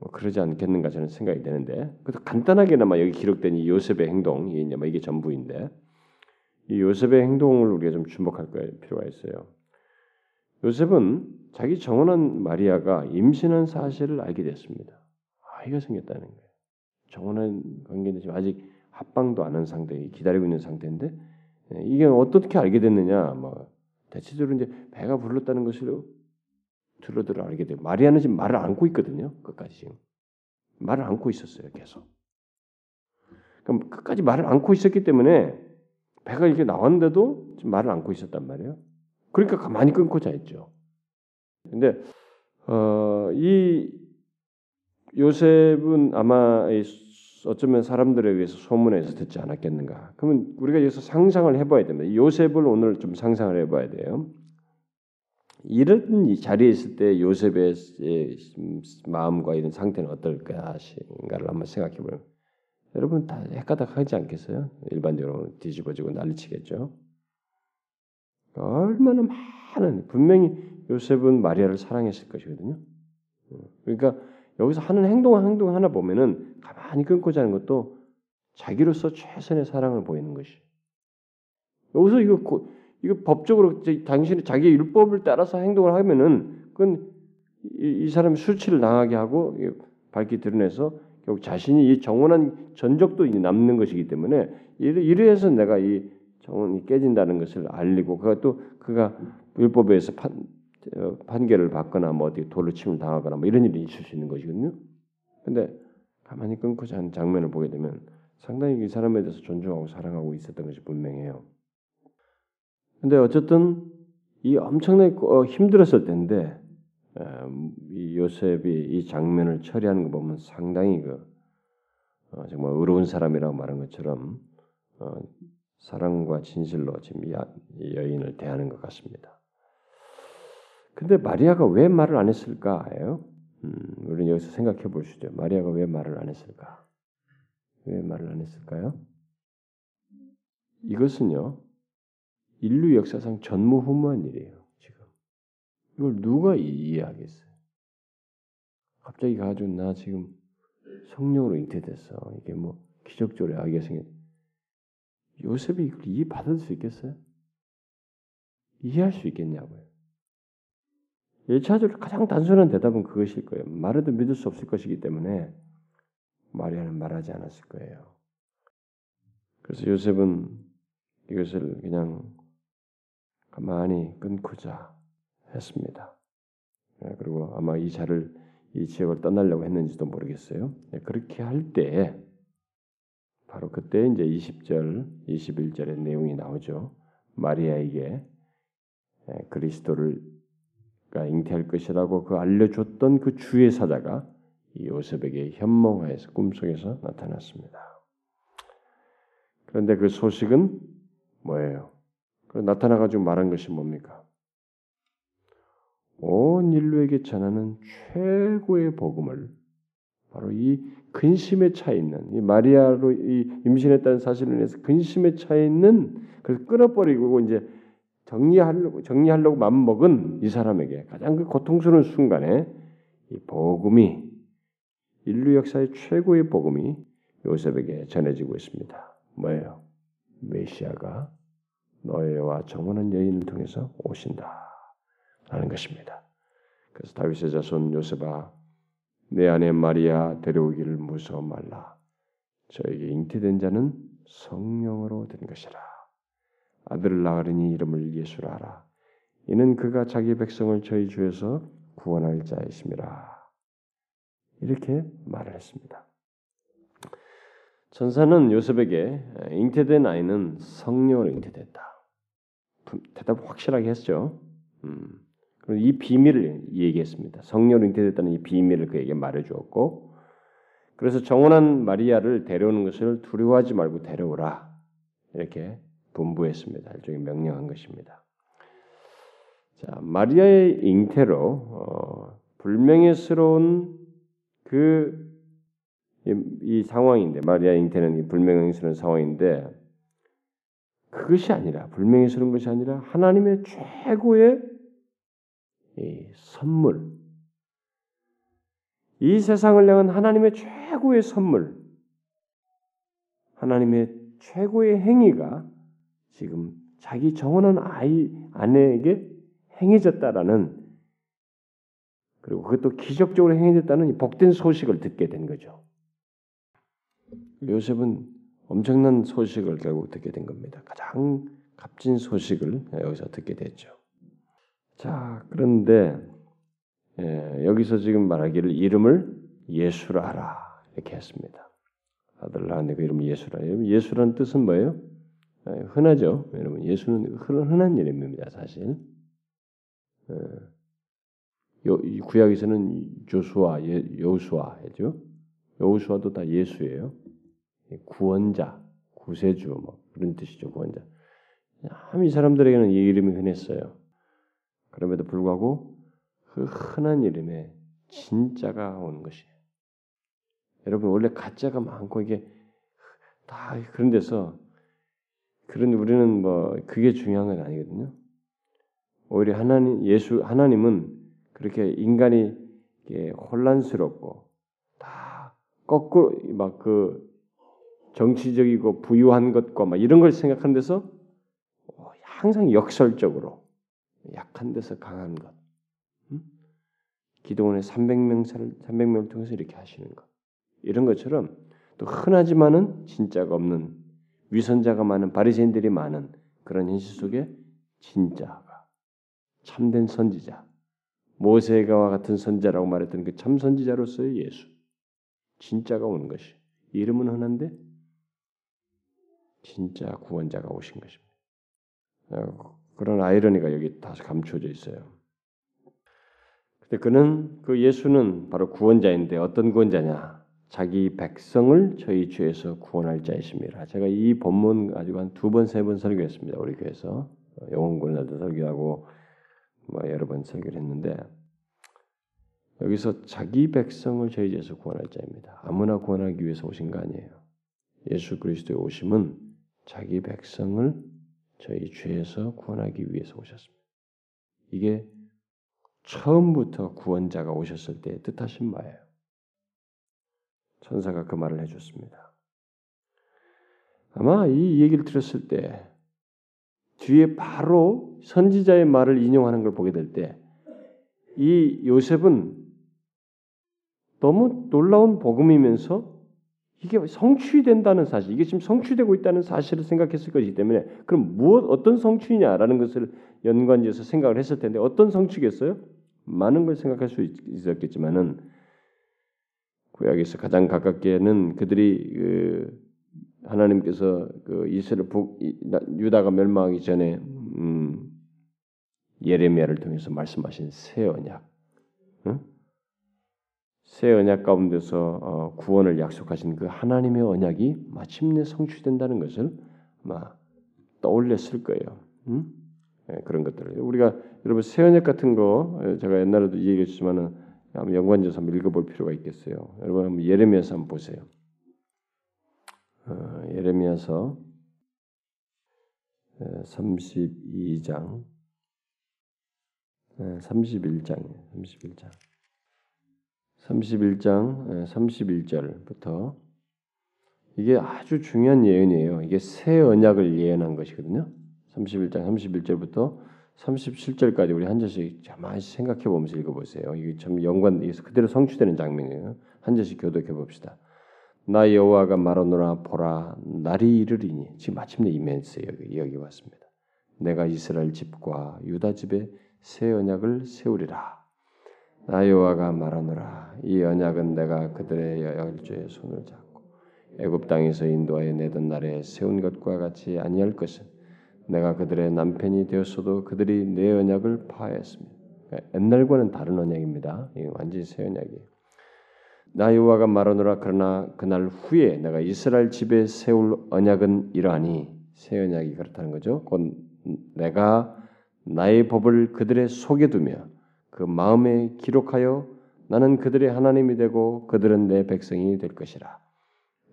뭐, 그러지 않겠는가 저는 생각이 되는데 그래도 간단하게나마 여기 기록된 이 요셉의 행동 이게 뭐 이게 전부인데 이 요셉의 행동을 우리가 좀 주목할 필요가 있어요. 요셉은 자기 정혼한 마리아가 임신한 사실을 알게 됐습니다. 아 이가 생겼다는 거예요. 정혼한 관계인데 지금 아직 합방도 안 한 상태, 기다리고 있는 상태인데 예, 이게 어떻게 알게 됐느냐? 뭐 대체적으로 이제 배가 불렀다는 것으 로 들어들어 알게 돼요. 마리아는 지금 말을 안고 있거든요. 끝까지 지금 말을 안고 있었어요. 계속. 그럼 끝까지 말을 안고 있었기 때문에 배가 이렇게 나왔는데도 지금 말을 안고 있었단 말이에요. 그러니까 가만히 끊고 자 있죠. 근데 어, 이 요셉은 아마 어쩌면 사람들에 의해서 소문에서 듣지 않았겠는가. 그러면 우리가 여기서 상상을 해봐야 됩니다. 요셉을 오늘 좀 상상을 해봐야 돼요. 이런 자리에 있을 때 요셉의 마음과 이런 상태는 어떨까 하신가를 한번 생각해 보면 여러분 다 헷가닥하지 않겠어요? 일반적으로 뒤집어지고 난리치겠죠. 얼마나 많은 분명히 요셉은 마리아를 사랑했을 것이거든요. 그러니까 여기서 하는 행동 행동 하나 보면은 가만히 끊고 자는 것도 자기로서 최선의 사랑을 보이는 것이. 여기서 이거 이거 법적으로 당신이 자기의 율법을 따라서 행동을 하면은 그건 이, 이 사람이 수치를 당하게 하고 밝히 드러내서 결국 자신이 이 정원한 전적도 남는 것이기 때문에 이래, 이래서 내가 이 정원이 깨진다는 것을 알리고 그가 또 그가 율법에 의해서 판, 어, 판결을 받거나 뭐 어디 돌로 침을 당하거나 뭐 이런 일이 있을 수 있는 것이거든요. 근데 가만히 끊고 자는 장면을 보게 되면 상당히 이 사람에 대해서 존중하고 사랑하고 있었던 것이 분명해요. 근데 어쨌든 이 엄청나게 어, 힘들었을 텐데 이 요셉이 이 장면을 처리하는 거 보면 상당히 그 어, 정말 의로운 사람이라고 말한 것처럼 어, 사랑과 진실로 지금 이 여인을 대하는 것 같습니다. 근데 마리아가 왜 말을 안 했을까요? 음, 우리는 여기서 생각해 보시죠. 마리아가 왜 말을 안 했을까? 왜 말을 안 했을까요? 이것은요, 인류 역사상 전무후무한 일이에요. 지금 이걸 누가 이해하겠어요? 갑자기 가지고 나 지금 성령으로 잉태됐어. 이게 뭐 기적적으로 아기가 생겼. 요셉이 이걸 이해 받을 수 있겠어요? 이해할 수 있겠냐고요. 1차적으로 가장 단순한 대답은 그것일 거예요. 말해도 믿을 수 없을 것이기 때문에 마리아는 말하지 않았을 거예요. 그래서 요셉은 이것을 그냥 가만히 끊고자 했습니다. 예, 그리고 아마 이 자를 이 지역을 떠나려고 했는지도 모르겠어요. 예, 그렇게 할 때 바로 그때 이제 20절, 21절의 내용이 나오죠. 마리아에게 예, 그리스도를 잉태할 것이라고 그 알려줬던 그 주의 사자가 요셉에게 현몽하여서 꿈속에서 나타났습니다. 그런데 그 소식은 뭐예요? 나타나가지고 말한 것이 뭡니까? 온 인류에게 전하는 최고의 복음을 바로 이 근심에 차 있는 이 마리아로 이 임신했다는 사실을 인해서 근심에 차 있는 그래서 끊어버리고 이제 정리하려고 정리하려고 맘 먹은 이 사람에게 가장 그 고통스러운 순간에 이 복음이 인류 역사의 최고의 복음이 요셉에게 전해지고 있습니다. 뭐예요? 메시아가 너희와 정원한 여인을 통해서 오신다. 라는 것입니다. 그래서 다윗의 자손 요셉아 내 아내 마리아 데려오기를 무서워 말라. 저에게 잉태된 자는 성령으로 된 것이라. 아들을 낳으리니 이름을 예수라 하라. 이는 그가 자기 백성을 저희 주에서 구원할 자이심이라. 이렇게 말을 했습니다. 전사는 요셉에게 잉태된 아이는 성령으로 잉태됐다. 대답 확실하게 했죠. 음. 이 비밀을 얘기했습니다. 성령으로 잉태됐다는 이 비밀을 그에게 말해주었고, 그래서 정원한 마리아를 데려오는 것을 두려워하지 말고 데려오라 이렇게 분부했습니다. 일종의 명령한 것입니다. 자, 마리아의 잉태로 어, 불명예스러운 그 이, 이 상황인데 마리아 잉태는 불명예스러운 상황인데 그것이 아니라 불명예스러운 것이 아니라 하나님의 최고의 선물, 이 세상을 향한 하나님의 최고의 선물, 하나님의 최고의 행위가 지금 자기 정원한 아이 아내에게 행해졌다라는 그리고 그것도 기적적으로 행해졌다는 복된 소식을 듣게 된 거죠. 요셉은 엄청난 소식을 결국 듣게 된 겁니다. 가장 값진 소식을 여기서 듣게 됐죠. 자, 그런데 예, 여기서 지금 말하기를 이름을 예수라 하라 이렇게 했습니다. 아들 낳은 그 이름 예수라. 예수라는 뜻은 뭐예요? 예, 흔하죠. 여러분 예수는 흔한 이름입니다. 사실. 예, 요, 구약에서는 조수아, 여수아죠. 여수아도 다 예수예요. 구원자, 구세주 뭐 그런 뜻이죠. 구원자. 참 이 사람들에게는 이 이름이 흔했어요. 그럼에도 불구하고 그 흔한 이름에 진짜가 오는 것이에요. 여러분 원래 가짜가 많고 이게 다 그런 데서 그런 우리는 뭐 그게 중요한 건 아니거든요. 오히려 하나님 예수 하나님은 그렇게 인간이 혼란스럽고 다 거꾸로 막 그 정치적이고 부유한 것과 막 이런 걸 생각하는 데서 항상 역설적으로 약한 데서 강한 것. 음? 기도원의 300명 300명을 통해서 이렇게 하시는 것. 이런 것처럼 또 흔하지만은 진짜가 없는 위선자가 많은 바리새인들이 많은 그런 현실 속에 진짜가 참된 선지자 모세가와 같은 선자라고 말했던 그 참 선지자로서의 예수 진짜가 오는 것이 이름은 흔한데 진짜 구원자가 오신 것입니다. 어, 그런 아이러니가 여기 다시 감춰져 있어요. 근데 그는 그 예수는 바로 구원자인데 어떤 구원자냐? 자기 백성을 저희 죄에서 구원할 자이십니다. 제가 이 본문 가지고 한두 번, 세 번 설교했습니다. 우리 교회에서 영혼구원자도 설교하고 뭐 여러 번 설교를 했는데 여기서 자기 백성을 저희 죄에서 구원할 자입니다. 아무나 구원하기 위해서 오신 거 아니에요. 예수 그리스도의 오심은 자기 백성을 저희 죄에서 구원하기 위해서 오셨습니다. 이게 처음부터 구원자가 오셨을 때 뜻하신 바예요. 천사가 그 말을 해줬습니다. 아마 이 얘기를 들었을 때 뒤에 바로 선지자의 말을 인용하는 걸 보게 될 때 이 요셉은 너무 놀라운 복음이면서 이게 성취된다는 사실, 이게 지금 성취되고 있다는 사실을 생각했을 것이기 때문에 그럼 무엇 어떤 성취냐라는 것을 연관지어서 생각을 했을 텐데 어떤 성취겠어요? 많은 걸 생각할 수 있었겠지만은 구약에서 가장 가깝게는 그들이 그 하나님께서 그 이스라엘 북 유다가 멸망하기 전에 음, 예레미야를 통해서 말씀하신 새 언약, 응? 새 언약 가운데서 어, 구원을 약속하신 그 하나님의 언약이 마침내 성취된다는 것을 아마 떠올렸을 거예요. 응? 네, 그런 것들을 우리가 여러분 새 언약 같은 거 제가 옛날에도 얘기했지만은 한번 연관져서 한번 읽어볼 필요가 있겠어요. 여러분 한번 예레미야서 한번 보세요. 어, 예레미야서 32장 31장 31장 31장 31절부터 이게 아주 중요한 예언이에요. 이게 새 언약을 예언한 것이거든요. 31장 31절부터 37절까지 우리 한 절씩 가만히 생각해 보면서 읽어보세요. 이게 참 연관돼서 그대로 성취되는 장면이에요. 한 절씩 교독해 봅시다. 나 여호와가 말하노라 보라 날이 이르리니 지금 마침내 이멘스 여기 여기 왔습니다. 내가 이스라엘 집과 유다 집에 새 언약을 세우리라. 나 여호와가 말하노라 이 언약은 내가 그들의 열조의 손을 잡고 애굽 땅에서 인도하여 내던 날에 세운 것과 같이 아니할 것은 내가 그들의 남편이 되었어도 그들이 내 언약을 파했습니다. 그러니까 옛날과는 다른 언약입니다. 완전히 새 언약이에요. 나 여호와가 말하노라 그러나 그날 후에 내가 이스라엘 집에 세울 언약은 이러하니 새 언약이 그렇다는 거죠. 곧 내가 나의 법을 그들의 속에 두며 그 마음에 기록하여 나는 그들의 하나님이 되고 그들은 내 백성이 될 것이라.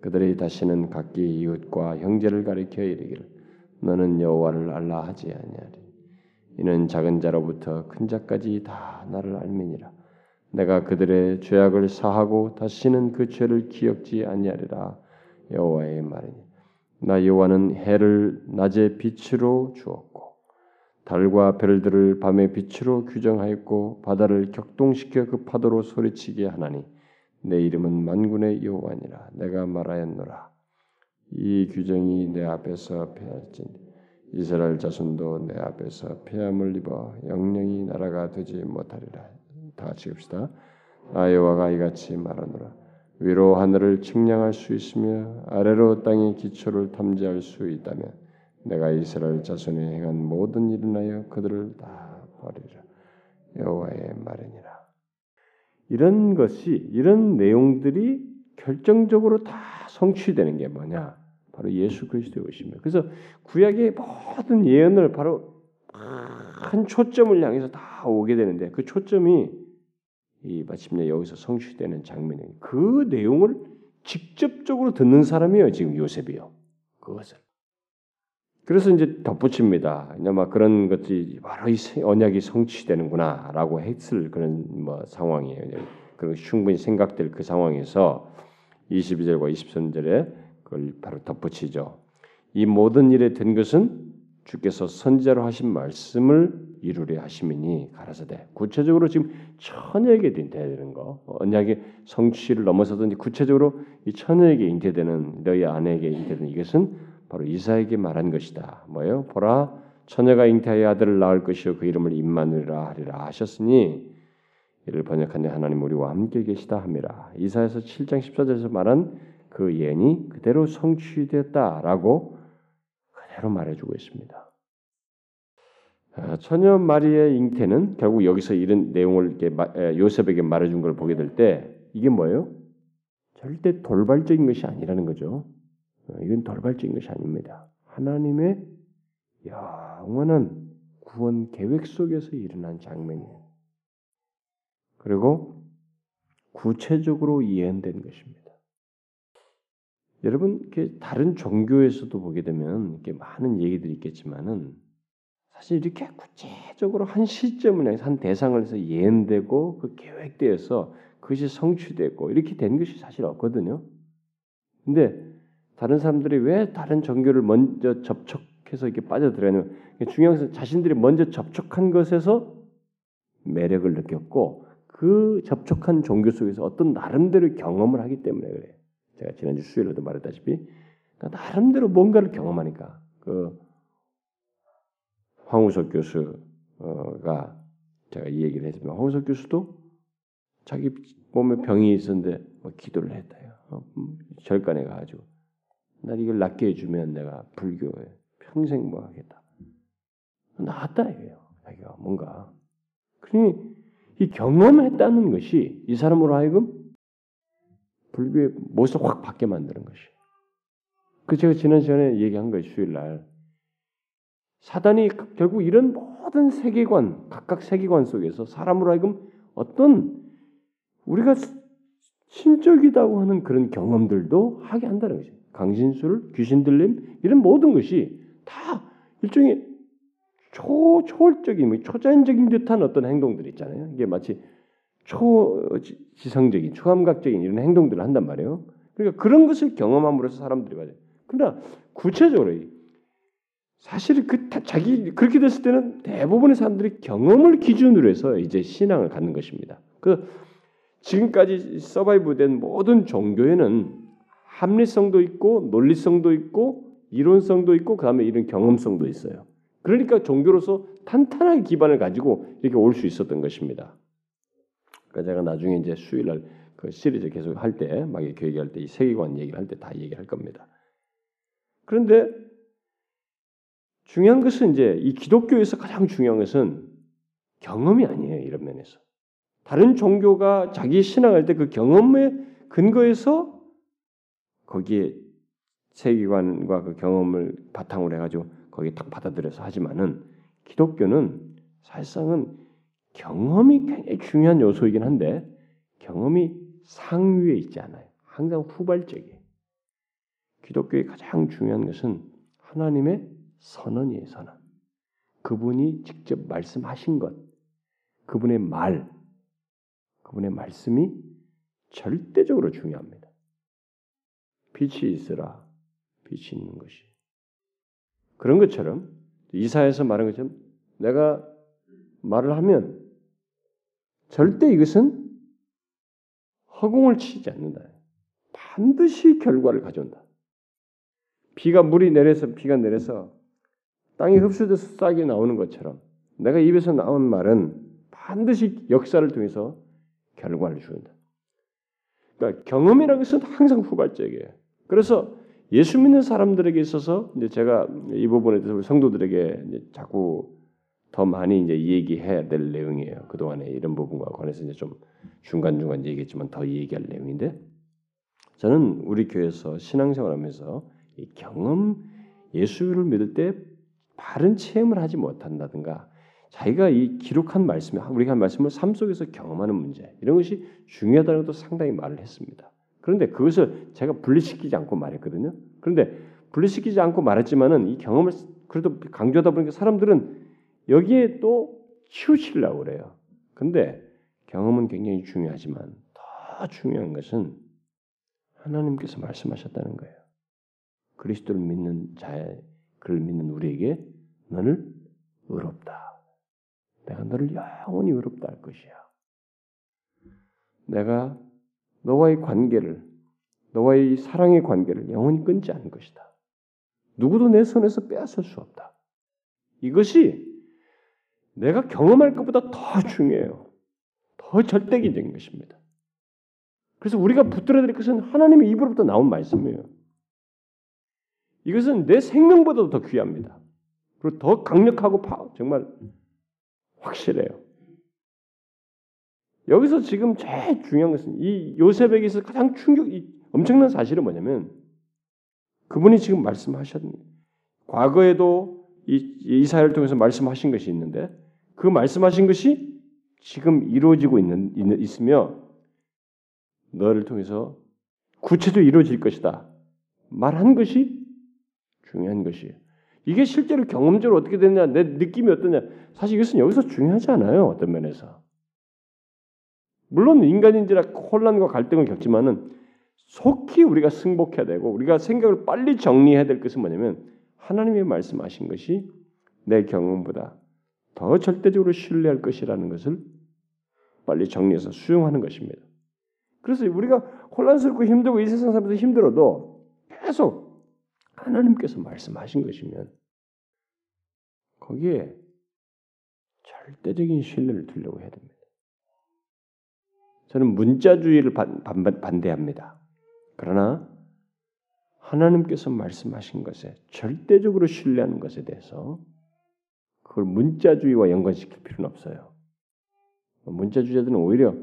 그들이 다시는 각기 이웃과 형제를 가리켜 이르기를 너는 여호와를 알라 하지 아니하리. 이는 작은 자로부터 큰 자까지 다 나를 알미니라. 내가 그들의 죄악을 사하고 다시는 그 죄를 기억지 아니하리라. 여호와의 말이니. 나 여호와는 해를 낮에 빛으로 주었고 달과 별들을 밤의 빛으로 규정하였고 바다를 격동시켜 그 파도로 소리치게 하나니 내 이름은 만군의 여호와니라. 내가 말하였노라. 이 규정이 내 앞에서 폐할지니 이스라엘 자손도 내 앞에서 폐함을 입어 영영이 나라가 되지 못하리라. 다 같이 읍시다. 아 여호와가 이같이 말하노라. 위로 하늘을 측량할 수 있으며 아래로 땅의 기초를 탐지할 수 있다면 내가 이스라엘 자손이 행한 모든 일을 하여 그들을 다 버리라. 여호와의 말이니라. 이런 것이 이런 내용들이 결정적으로 다 성취되는 게 뭐냐? 바로 예수 그리스도의 오십니다. 그래서 구약의 모든 예언을 바로 한 초점을 향해서 다 오게 되는데 그 초점이 이 마침내 여기서 성취되는 장면이에요. 그 내용을 직접적으로 듣는 사람이에요. 지금 요셉이요. 그것을. 그래서 이제 덧붙입니다. 아마 그런 것들이 바로 이 언약이 성취되는구나라고 했을 그런 뭐 상황이에요. 그리고 충분히 생각될 그 상황에서 22절과 23절에 그걸 바로 덧붙이죠. 이 모든 일에 된 것은 주께서 선지자로 하신 말씀을 이루려 하심이니 가라사대. 구체적으로 지금 처녀에게 잉태되는 거, 언약의 성취를 넘어서든지 구체적으로 이 처녀에게 잉태되는 너희 아내에게 잉태되는 이것은 바로 이사에게 말한 것이다. 뭐예요? 보라, 처녀가 잉태하여 아들을 낳을 것이요 그 이름을 임마누라 하리라 하셨으니 이를 번역한 하나님 우리와 함께 계시다 함이라. 이사에서 7장 14절에서 말한 그 예언이 그대로 성취됐다라고 그대로 말해주고 있습니다. 아, 처녀 마리의 잉태는 결국 여기서 이런 내용을 요셉에게 말해준 걸 보게 될 때 이게 뭐예요? 절대 돌발적인 것이 아니라는 거죠. 어, 이건 돌발적인 것이 아닙니다. 하나님의 영원한 구원 계획 속에서 일어난 장면이에요. 그리고 구체적으로 예언된 것입니다. 여러분, 다른 종교에서도 보게 되면 이렇게 많은 얘기들이 있겠지만은 사실 이렇게 구체적으로 한 시점을 한 대상을 해서 예언되고 그 계획되어서 그것이 성취되고 이렇게 된 것이 사실 없거든요. 근데 다른 사람들이 왜 다른 종교를 먼저 접촉해서 이렇게 빠져들어냐면 중요한 것은 자신들이 먼저 접촉한 것에서 매력을 느꼈고 그 접촉한 종교 속에서 어떤 나름대로 경험을 하기 때문에 그래요. 제가 지난주 수요일에도 말했다시피 그러니까 나름대로 뭔가를 경험하니까 그 황우석 교수가 제가 이 얘기를 했지만 황우석 교수도 자기 몸에 병이 있었는데 뭐 기도를 했다요. 어, 음, 절간에 가가지고 나 이걸 낫게 해주면 내가 불교에 평생 뭐 하겠다. 나았다 이거예요. 자기가 뭔가. 그러니 이 경험했다는 것이 이 사람으로 하여금 불교의 모습을 확 바뀌게 만드는 것이. 그 제가 지난 시간에 얘기한 거예요. 수요일 날. 사단이 결국 이런 모든 세계관, 각각 세계관 속에서 사람으로 하여금 어떤 우리가 신적이다고 하는 그런 경험들도 하게 한다는 거죠. 강신술, 귀신 들림 이런 모든 것이 다 일종의 초 초월적인 뭐 초자연적인 듯한 어떤 행동들 있잖아요. 이게 마치 초지성적인 초감각적인 이런 행동들을 한단 말이에요. 그러니까 그런 것을 경험함으로써 사람들이 맞아요. 그러나 구체적으로 사실 그 자기 그렇게 됐을 때는 대부분의 사람들이 경험을 기준으로 해서 이제 신앙을 갖는 것입니다. 그 지금까지 서바이브된 모든 종교에는 합리성도 있고 논리성도 있고 이론성도 있고 그다음에 이런 경험성도 있어요. 그러니까 종교로서 탄탄한 기반을 가지고 이렇게 올 수 있었던 것입니다. 그러니까 제가 나중에 이제 수요일날 그 시리즈 계속 할 때 막 이렇게 얘기할 때 이 세계관 얘기를 할 때 다 얘기할 겁니다. 그런데 중요한 것은 이제 이 기독교에서 가장 중요한 것은 경험이 아니에요. 이런 면에서. 다른 종교가 자기 신앙할 때 그 경험에 근거해서 거기에 세계관과 그 경험을 바탕으로 해가지고 거기에 딱 받아들여서 하지만은 기독교는 사실상은 경험이 굉장히 중요한 요소이긴 한데 경험이 상위에 있지 않아요. 항상 후발적이에요. 기독교의 가장 중요한 것은 하나님의 선언이에요, 선언. 그분이 직접 말씀하신 것, 그분의 말, 그분의 말씀이 절대적으로 중요합니다. 빛이 있으라, 빛이 있는 것이. 그런 것처럼 이사에서 말한 것처럼 내가 말을 하면 절대 이것은 허공을 치지 않는다. 반드시 결과를 가져온다. 비가 물이 내려서 비가 내려서 땅이 흡수돼서 싹이 나오는 것처럼 내가 입에서 나온 말은 반드시 역사를 통해서 결과를 주는다. 그러니까 경험이라는 것은 항상 후발적이에요. 그래서 예수 믿는 사람들에게 있어서 이제 제가 이 부분에 대해서 우리 성도들에게 자꾸 더 많이 이제 얘기해야 될 내용이에요. 그 동안에 이런 부분과 관해서 이제 좀 중간 중간 얘기했지만 더 얘기할 내용인데 저는 우리 교회에서 신앙생활하면서 이 경험 예수를 믿을 때 바른 체험을 하지 못한다든가 자기가 이 기록한 말씀, 우리가 한 말씀을 삶 속에서 경험하는 문제 이런 것이 중요하다는 것도 상당히 말을 했습니다. 그런데 그것을 제가 분리시키지 않고 말했거든요. 그런데 분리시키지 않고 말했지만은 이 경험을 그래도 강조하다 보니까 사람들은 여기에 또 치우치려고 그래요. 근데 경험은 굉장히 중요하지만 더 중요한 것은 하나님께서 말씀하셨다는 거예요. 그리스도를 믿는 자의 그를 믿는 우리에게 너를 의롭다. 내가 너를 영원히 의롭다 할 것이야. 내가 너와의 관계를 너와의 사랑의 관계를 영원히 끊지 않을 것이다. 누구도 내 손에서 빼앗을 수 없다. 이것이 내가 경험할 것보다 더 중요해요. 더 절대적인 것입니다. 그래서 우리가 붙들어야 될 것은 하나님의 입으로부터 나온 말씀이에요. 이것은 내 생명보다도 더 귀합니다. 그리고 더 강력하고 정말 확실해요. 여기서 지금 제일 중요한 것은 이 요셉에게서 가장 충격, 이 엄청난 사실은 뭐냐면 그분이 지금 말씀하셨는 과거에도 이 이사야를 통해서 말씀하신 것이 있는데 그 말씀하신 것이 지금 이루어지고 있는 있으며 너를 통해서 구체적으로 이루어질 것이다. 말한 것이 중요한 것이에요. 이게 실제로 경험적으로 어떻게 되냐, 내 느낌이 어떠냐. 사실 이것은 여기서 중요하지 않아요. 어떤 면에서. 물론 인간인지라 혼란과 갈등을 겪지만은 속히 우리가 승복해야 되고 우리가 생각을 빨리 정리해야 될 것은 뭐냐면 하나님의 말씀하신 것이 내 경험보다 더 절대적으로 신뢰할 것이라는 것을 빨리 정리해서 수용하는 것입니다. 그래서 우리가 혼란스럽고 힘들고 이 세상 사람들 힘들어도 계속 하나님께서 말씀하신 것이면 거기에 절대적인 신뢰를 두려고 해야 됩니다. 저는 문자주의를 반, 반, 반대합니다. 그러나 하나님께서 말씀하신 것에 절대적으로 신뢰하는 것에 대해서 그걸 문자주의와 연관시킬 필요는 없어요. 문자주의자들은 오히려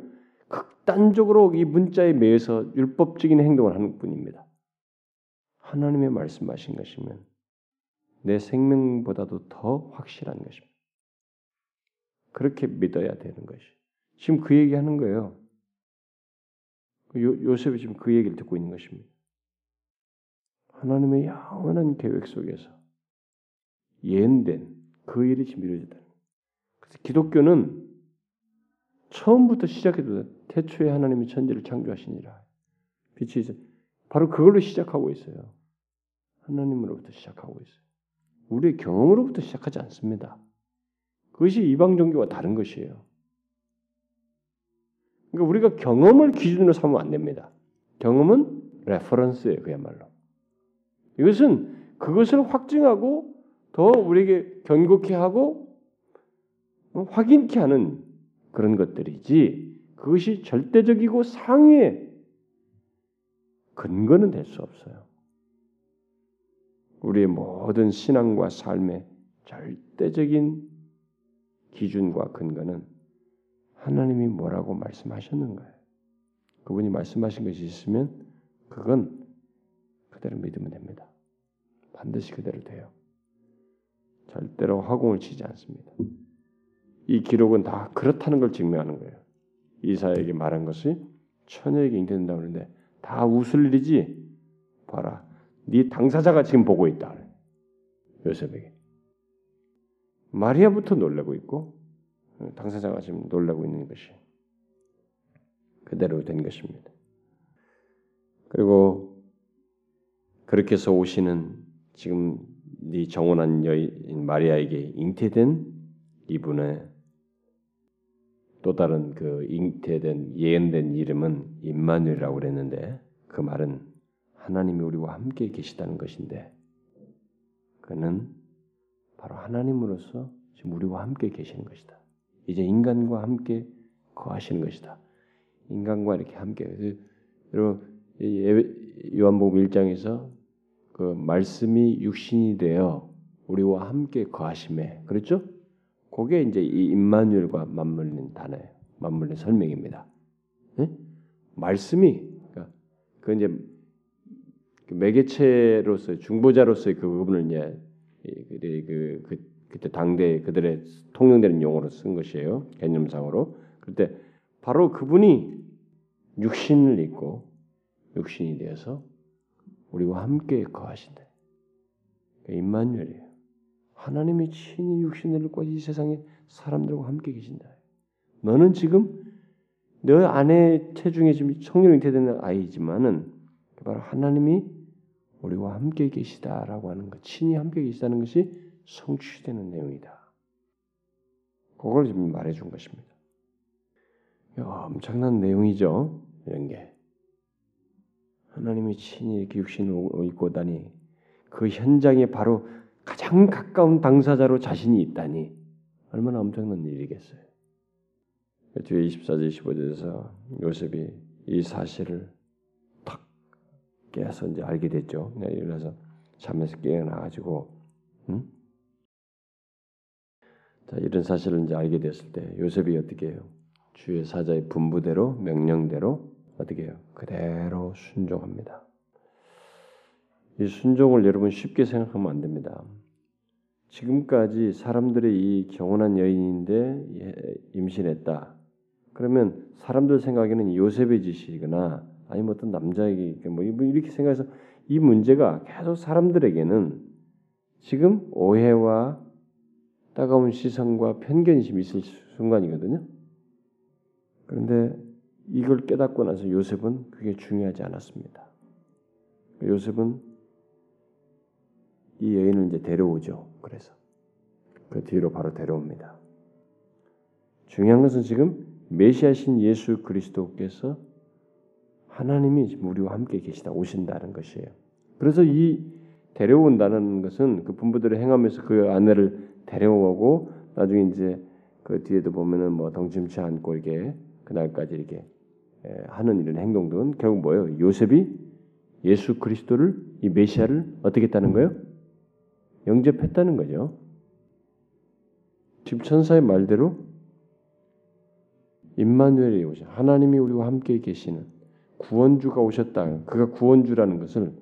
극단적으로 이 문자에 매여서 율법적인 행동을 하는 뿐입니다. 하나님의 말씀하신 것이면 내 생명보다도 더 확실한 것입니다. 그렇게 믿어야 되는 것이. 지금 그 얘기하는 거예요. 요, 요셉이 지금 그 얘기를 듣고 있는 것입니다. 하나님의 영원한 계획 속에서 예언된 그 일이 지금 이루어졌다. 그래서 기독교는 처음부터 시작해도 태초에 하나님이 천지를 창조하시니라. 빛이 이제 바로 그걸로 시작하고 있어요. 하나님으로부터 시작하고 있어요. 우리의 경험으로부터 시작하지 않습니다. 그것이 이방 종교와 다른 것이에요. 그러니까 우리가 경험을 기준으로 삼으면 안 됩니다. 경험은 reference예요, 그야말로. 이것은 그것을 확증하고 더 우리에게 견고케 하고 확인케 하는 그런 것들이지 그것이 절대적이고 상위의 근거는 될 수 없어요. 우리의 모든 신앙과 삶의 절대적인 기준과 근거는 하나님이 뭐라고 말씀하셨는 거예요. 그분이 말씀하신 것이 있으면 그건 그대로 믿으면 됩니다. 반드시 그대로 돼요. 절대로 화공을 치지 않습니다. 이 기록은 다 그렇다는 걸 증명하는 거예요. 이사에게 말한 것이 처녀에게 잉태된다 그러는데 다 웃을 일이지. 봐라, 네 당사자가 지금 보고 있다. 요셉에게. 마리아부터 놀라고 있고 당사자가 지금 놀라고 있는 것이 그대로 된 것입니다. 그리고 그렇게 해서 오시는 지금 네 정원한 여인 마리아에게 잉태된 이분의 또 다른 그 잉태된 예언된 이름은 임마누엘이라고 그랬는데 그 말은 하나님이 우리와 함께 계시다는 것인데 그는 바로 하나님으로서 지금 우리와 함께 계시는 것이다. 이제 인간과 함께 거하시는 것이다. 인간과 이렇게 함께 여러분 요한복음 1장에서 그 말씀이 육신이 되어 우리와 함께 거하심에 그렇죠? 그게 이제 이 임마누엘과 맞물린 단어예요. 맞물린 설명입니다. 네? 말씀이 그러니까 그 이제 그 매개체로서 중보자로서의 그 부분을 이제 그, 그 그때 당대 그들의 통용되는 용어로 쓴 것이에요. 개념상으로. 그때 바로 그분이 육신을 입고 육신이 되어서 우리와 함께 거하신다. 임마누엘이에요. 하나님이 친히 육신을 입고 이 세상에 사람들과 함께 계신다. 너는 지금 너 안에 체중에 지금 성령 잉태되는 아이지만은 바로 하나님이 우리와 함께 계시다라고 하는 것, 친히 함께 계시다는 것이 성취되는 내용이다. 그걸 지금 말해준 것입니다. 엄청난 내용이죠. 이런 게 하나님이 친히 이렇게 육신을 입고 다니 그 현장에 바로 가장 가까운 당사자로 자신이 있다니 얼마나 엄청난 일이겠어요. 뒤에 24절 25절에서 요셉이 이 사실을 탁 깨서 이제 알게 됐죠. 일어나서 잠에서 깨어나 가지고 응? 자, 이런 사실을 이제 알게 됐을 때 요셉이 어떻게 해요? 주의 사자의 분부대로 명령대로 어떻게 해요? 그대로 순종합니다. 이 순종을 여러분 쉽게 생각하면 안 됩니다. 지금까지 사람들의 이 경건한 여인인데 예, 임신했다. 그러면 사람들 생각에는 요셉의 짓이거나 아니면 어떤 남자에게 뭐 이렇게 생각해서 이 문제가 계속 사람들에게는 지금 오해와 따가운 시선과 편견이 있을 순간이거든요. 그런데 이걸 깨닫고 나서 요셉은 그게 중요하지 않았습니다. 요셉은 이 여인을 이제 데려오죠. 그래서 그 뒤로 바로 데려옵니다. 중요한 것은 지금 메시아신 예수 그리스도께서 하나님이 우리와 함께 계시다 오신다는 것이에요. 그래서 이 데려온다는 것은 그 분부대로 행하면서 그 아내를 데려오고 나중에 이제 그 뒤에도 보면은 뭐 덩침치 않고 이렇게 그날까지 이렇게 하는 이런 행동들은 결국 뭐예요? 요셉이 예수 그리스도를 이 메시아를 어떻게 했다는 거예요? 영접했다는 거죠. 지금 천사의 말대로 임마누엘이 오셔 하나님이 우리와 함께 계시는 구원주가 오셨다. 그가 구원주라는 것을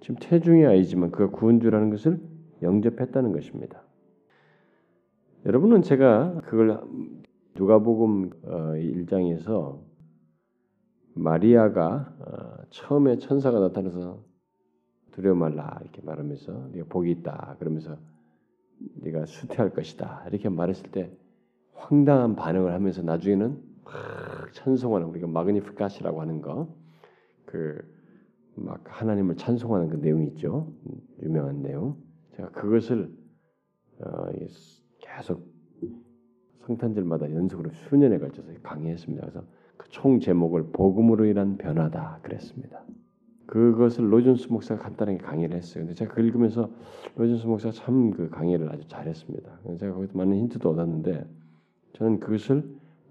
지금 태중이 아니지만 그가 구원주라는 것을 영접했다는 것입니다. 여러분은 제가 그걸 누가복음 1장에서 어, 마리아가 어, 처음에 천사가 나타나서 두려워 말라 이렇게 말하면서 네가 복이 있다 그러면서 네가 수태할 것이다 이렇게 말했을 때 황당한 반응을 하면서 나중에는 막 찬송하는 우리가 마그니피카시라고 하는 거 그 막 하나님을 찬송하는 그 내용이 있죠 유명한 내용 제가 그것을 어, 계속 성탄절마다 연속으로 수년에 걸쳐서 강의했습니다. 그래서 그 총 제목을 복음으로 인한 변화다 그랬습니다. 그것을 로준스 목사가 간단하게 강의를 했어요. 근데 제가 그 읽으면서 로준스 목사가 참 그 강의를 아주 잘했습니다. 제가 거기서 많은 힌트도 얻었는데 저는 그것을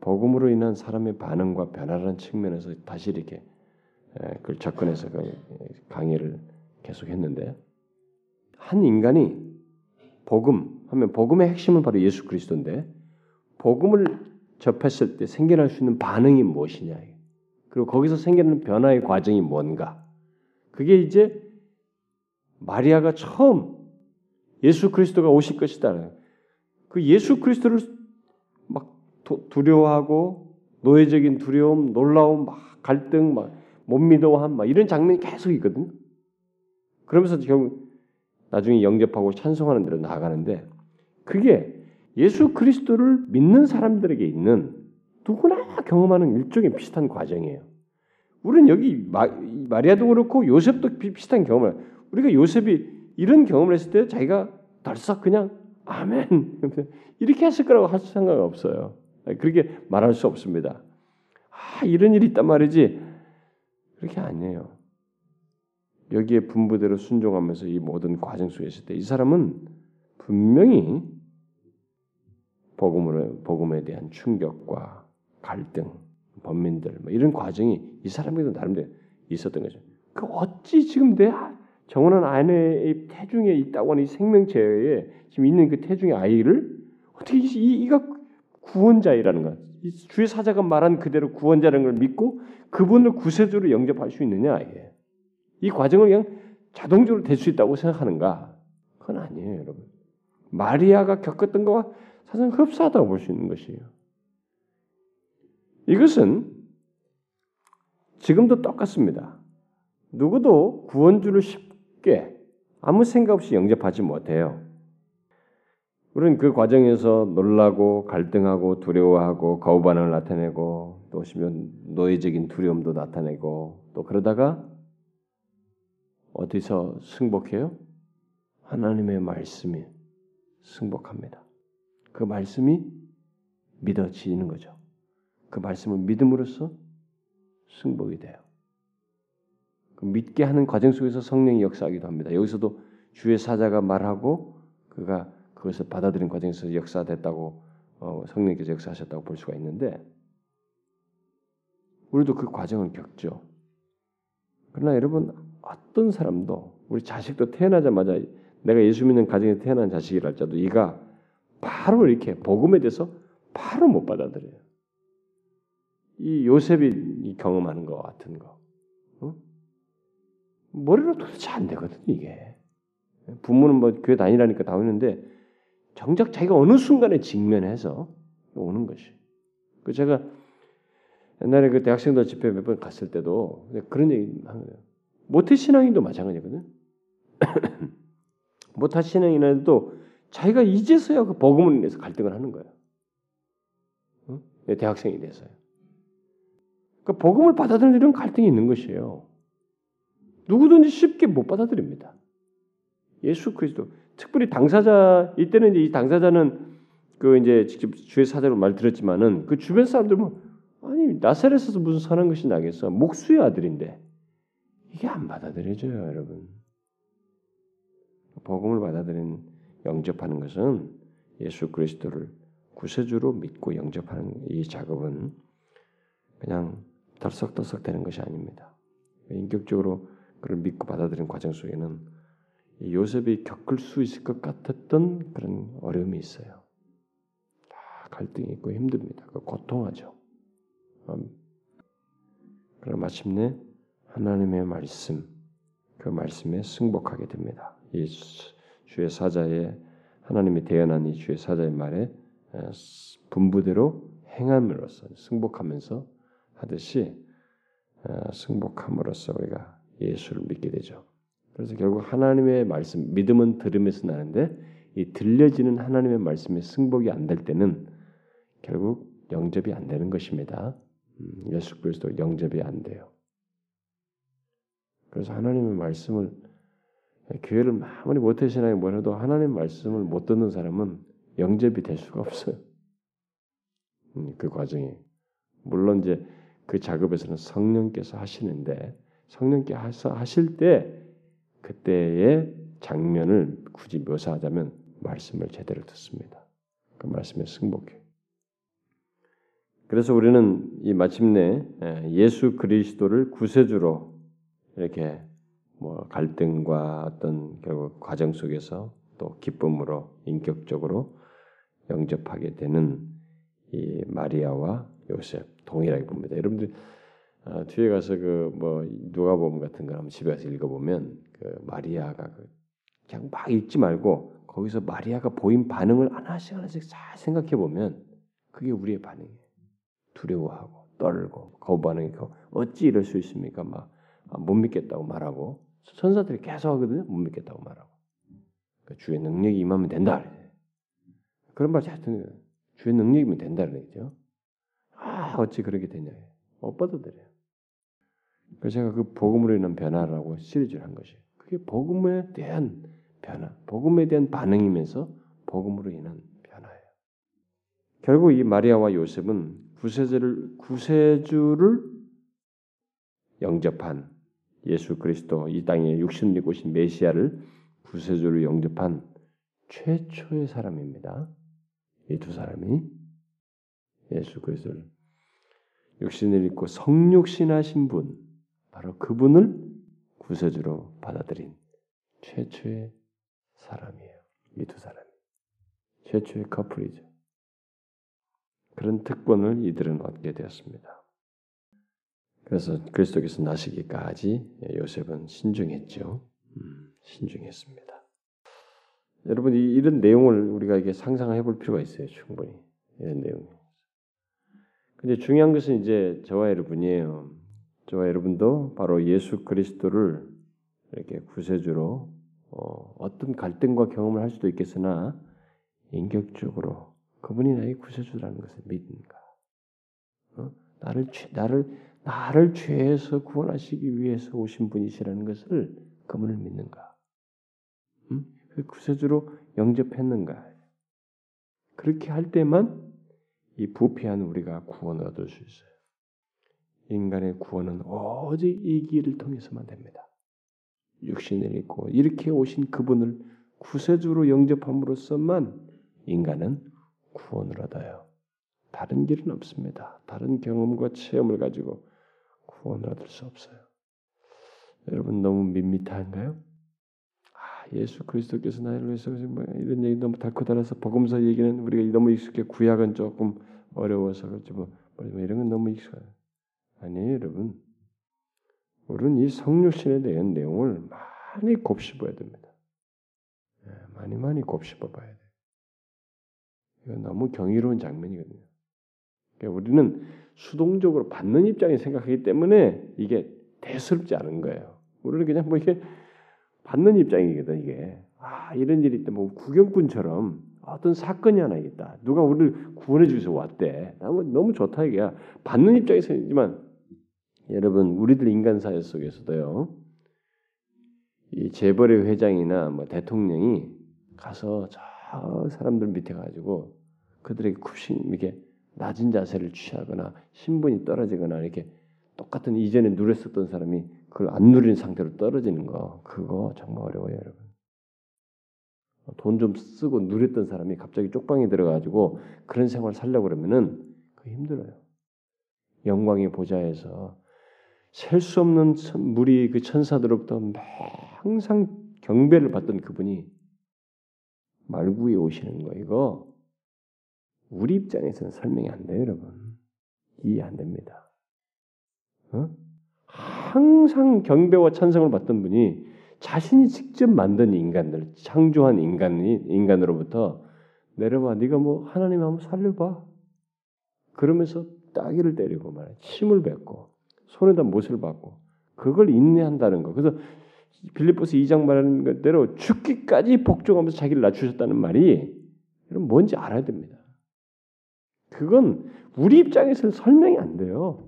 복음으로 인한 사람의 반응과 변화라는 측면에서 다시 이렇게 그걸 접근해서 그 강의를 계속했는데 한 인간이 복음 하면 복음의 핵심은 바로 예수 그리스도인데 복음을 접했을 때 생겨날 수 있는 반응이 무엇이냐. 그리고 거기서 생기는 변화의 과정이 뭔가. 그게 이제 마리아가 처음 예수 그리스도가 오실 것이다. 그 예수 그리스도를 막 두려워하고 노예적인 두려움, 놀라움, 막 갈등, 막 못 믿어함, 막 이런 장면이 계속 있거든. 그러면서 결국 나중에 영접하고 찬송하는 대로 나아가는데 그게 예수 그리스도를 믿는 사람들에게 있는 누구나 경험하는 일종의 비슷한 과정이에요. 우리는 여기 마, 리아도 그렇고 요셉도 비슷한 경험을 우리가 요셉이 이런 경험을 했을 때 자기가 덜썩 그냥 아멘 이렇게 했을 거라고 할 생각 없어요. 그렇게 말할 수 없습니다. 아 이런 일이 있단 말이지 그렇게 아니에요. 여기에 분부대로 순종하면서 이 모든 과정 속에 있을 때 이 사람은 분명히 복음으로 복음에 대한 충격과 갈등, 범민들 뭐 이런 과정이 이 사람에게도 나름대로 있었던 거죠. 그 어찌 지금 내 정원한 아내의 태중에 있다고 하는 이 생명체에 지금 있는 그 태중의 아이를 어떻게 이, 이가 구원자이라는 것, 주의 사자가 말한 그대로 구원자라는 걸 믿고 그분을 구세주로 영접할 수 있느냐 이게 이 과정을 그냥 자동적으로 될 수 있다고 생각하는가? 그건 아니에요, 여러분. 마리아가 겪었던 것과 사실 흡사하다고 볼 수 있는 것이에요. 이것은 지금도 똑같습니다. 누구도 구원주를 쉽게 아무 생각 없이 영접하지 못해요. 우리는 그 과정에서 놀라고 갈등하고 두려워하고 거부 반응을 나타내고 또 오시면 노예적인 두려움도 나타내고 또 그러다가 어디서 승복해요? 하나님의 말씀이 승복합니다. 그 말씀이 믿어지는 거죠. 그 말씀을 믿음으로써 승복이 돼요. 그 믿게 하는 과정 속에서 성령이 역사하기도 합니다. 여기서도 주의 사자가 말하고 그가 그것을 받아들인 과정에서 역사됐다고 어, 성령께서 역사하셨다고 볼 수가 있는데 우리도 그 과정을 겪죠. 그러나 여러분 어떤 사람도 우리 자식도 태어나자마자 내가 예수 믿는 가정에 태어난 자식이랄지라도 이가 바로 이렇게 복음에 대해서 바로 못 받아들여요. 이 요셉이 경험하는 것 같은 거. 어? 머리로 도대체 안 되거든 이게. 부모는 뭐 교회 다니라니까 다니는데 정작 자기가 어느 순간에 직면해서 오는 것이. 그 제가 옛날에 그 대학생들 집회 몇 번 갔을 때도 그런 얘기 하는 거예요. 모태 신앙인도 마찬가지거든. 모태 신앙인도 자기가 이제서야 그 복음을 인해서 갈등을 하는 거예요. 응? 대학생이 돼서요. 그 복음을 받아들이는 이런 갈등이 있는 것이에요. 누구든지 쉽게 못 받아들입니다. 예수 그리스도 특별히 당사자 이때는 이 당사자는 그 이제 직접 주의 사자로 말 들었지만은 그 주변 사람들 뭐 아니 나사렛에서 무슨 선한 것이 나겠어? 목수의 아들인데. 이게 안 받아들여져요 여러분. 복음을 받아들인 영접하는 것은 예수 그리스도를 구세주로 믿고 영접하는 이 작업은 그냥 덜썩덜썩 되는 것이 아닙니다. 인격적으로 그를 믿고 받아들인 과정 속에는 요셉이 겪을 수 있을 것 같았던 그런 어려움이 있어요. 다 갈등이 있고 힘듭니다. 그 고통하죠. 음. 그러 마침내 하나님의 말씀, 그 말씀에 승복하게 됩니다. 이 주의 사자의 하나님이 대연한 이 주의 사자의 말에 분부대로 행함으로써 승복하면서 하듯이 승복함으로써 우리가 예수를 믿게 되죠. 그래서 결국 하나님의 말씀, 믿음은 들음에서 나는데 이 들려지는 하나님의 말씀의 승복이 안 될 때는 결국 영접이 안 되는 것입니다. 음, 예수 그리스도 영접이 안 돼요. 그래서 하나님의 말씀을 교회를 아무리 못해신앙이 뭐라도 하나님 말씀을 못 듣는 사람은 영접이 될 수가 없어요. 음, 그 과정이 물론 이제 그 작업에서는 성령께서 하시는데 성령께 하실 때 그때의 장면을 굳이 묘사하자면 말씀을 제대로 듣습니다. 그 말씀에 승복해. 그래서 우리는 이 마침내 예수 그리스도를 구세주로 이렇게 뭐 갈등과 어떤 결국 과정 속에서 또 기쁨으로 인격적으로 영접하게 되는 이 마리아와 요셉 동일하게 봅니다. 여러분들 어, 뒤에 가서 그 뭐 누가복음 같은 거 한번 집에 가서 읽어보면 그 마리아가 그 그냥 막 읽지 말고 거기서 마리아가 보인 반응을 하나씩 하나씩 잘 생각해 보면 그게 우리의 반응이에요. 두려워하고 떨고 거부하는 게 어찌 이럴 수 있습니까? 막못 아, 믿겠다고 말하고 천사들이 계속 하거든요. 못 믿겠다고 말하고 그러니까 주의 능력이 임하면 된다. 그런 말 거예요. 주의 능력이면 된다는 얘기죠. 아 어찌 그렇게 되냐? 못 받아들여요. 그래서 제가 그 복음으로 인한 변화라고 시리즈를 한 것이 그게 복음에 대한 변화, 복음에 대한 반응이면서 복음으로 인한 변화예요. 결국 이 마리아와 요셉은 구세주를 구세주를 영접한 예수 그리스도 이 땅에 육신을 입고 오신 메시아를 구세주로 영접한 최초의 사람입니다. 이 두 사람이 예수 그리스도를 육신을 입고 성육신하신 분, 바로 그분을 구세주로 받아들인 최초의 사람이에요. 이 두 사람이 최초의 커플이죠. 그런 특권을 이들은 얻게 되었습니다. 그래서 그리스도께서 나시기까지 요셉은 신중했죠. 음, 신중했습니다. 여러분 이런 내용을 우리가 이게 상상해 볼 필요가 있어요. 충분히 이런 내용. 근데 중요한 것은 이제 저와 여러분이에요. 저와 여러분도 바로 예수 그리스도를 이렇게 구세주로 어, 떤 갈등과 경험을 할 수도 있겠으나 인격적으로 그분이 나의 구세주라는 것을 믿는가? 어? 나를 죄, 나를 나를 죄에서 구원하시기 위해서 오신 분이시라는 것을 그분을 믿는가? 음? 그 구세주로 영접했는가? 그렇게 할 때만 이 부패한 우리가 구원을 얻을 수 있어요. 인간의 구원은 오직 이 길을 통해서만 됩니다. 육신을 입고 이렇게 오신 그분을 구세주로 영접함으로써만 인간은 구원을 얻어요. 다른 길은 없습니다. 다른 경험과 체험을 가지고 구원을 얻을 수 없어요. 여러분 너무 밋밋한가요? 아, 예수 그리스도께서 나를 위해서 뭐 이런 얘기 너무 달고 달아서 복음서 얘기는 우리가 너무 익숙해 구약은 조금 어려워서 그렇지 뭐, 뭐 이런 건 너무 익숙해요. 아니에요, 여러분. 우리는 이 성육신에 대한 내용을 많이 곱씹어야 됩니다. 네, 많이 많이 곱씹어 봐야 돼요. 이건 너무 경이로운 장면이거든요. 그러니까 우리는 수동적으로 받는 입장에 생각하기 때문에 이게 대수롭지 않은 거예요. 우리는 그냥 뭐 이게 받는 입장이거든 이게. 아 이런 일이 있다. 뭐 구경꾼처럼 어떤 사건이 하나 있다. 누가 우리를 구원해 주셔서 왔대. 너무 너무 좋다 이게야. 받는 입장에서지만 여러분 우리들 인간 사회 속에서도요. 이 재벌의 회장이나 뭐 대통령이 가서 저 사람들 밑에 가지고 그들에게 굽신 이렇게 낮은 자세를 취하거나 신분이 떨어지거나 이렇게 똑같은 이전에 누렸었던 사람이 그걸 안 누리는 상태로 떨어지는 거 그거 정말 어려워요, 여러분. 돈 좀 쓰고 누렸던 사람이 갑자기 쪽방에 들어가지고 그런 생활 살려고 그러면은 그 힘들어요. 영광의 보좌에서 셀 수 없는 무리 그 천사들로부터 항상 경배를 받던 그분이 말구에 오시는 거 이거 우리 입장에서는 설명이 안 돼요, 여러분. 이해 안 됩니다. 어? 항상 경배와 찬성을 받던 분이 자신이 직접 만든 인간들, 창조한 인간이 인간으로부터 내려봐, 네가 뭐 하나님 한번 살려봐. 그러면서 따기를 때리고 말해, 침을 뱉고 손에다 못을 받고 그걸 인내한다는 거. 그래서 빌립보스 2장 말하는 대로 죽기까지 복종하면서 자기를 낮추셨다는 말이 여러분 뭔지 알아야 됩니다. 그건 우리 입장에서는 설명이 안 돼요.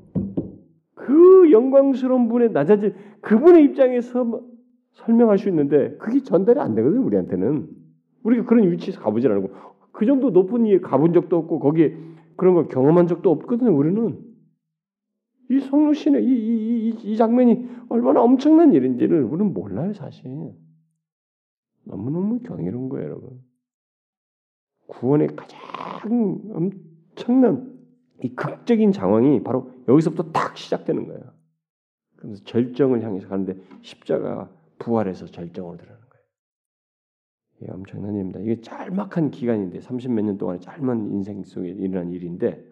그 영광스러운 분의 낮아진 그분의 입장에서 설명할 수 있는데 그게 전달이 안 되거든요. 우리한테는 우리가 그런 위치에서 가보질 않고 그 정도 높은 이에 가본 적도 없고 거기에 그런 걸 경험한 적도 없거든요. 우리는 이 성루신의 이, 이, 이, 이 장면이 얼마나 엄청난 일인지를 우리는 몰라요, 사실. 너무너무 경이로운 거예요, 여러분. 구원의 가장 엄청난 이 극적인 상황이 바로 여기서부터 딱 시작되는 거예요. 그래서 절정을 향해서 가는데 십자가 부활해서 절정으로 들어가는 거예요. 이게 엄청난 일입니다. 이게 짤막한 기간인데 30 몇 년 동안의 짧은 인생 속에 일어난 일인데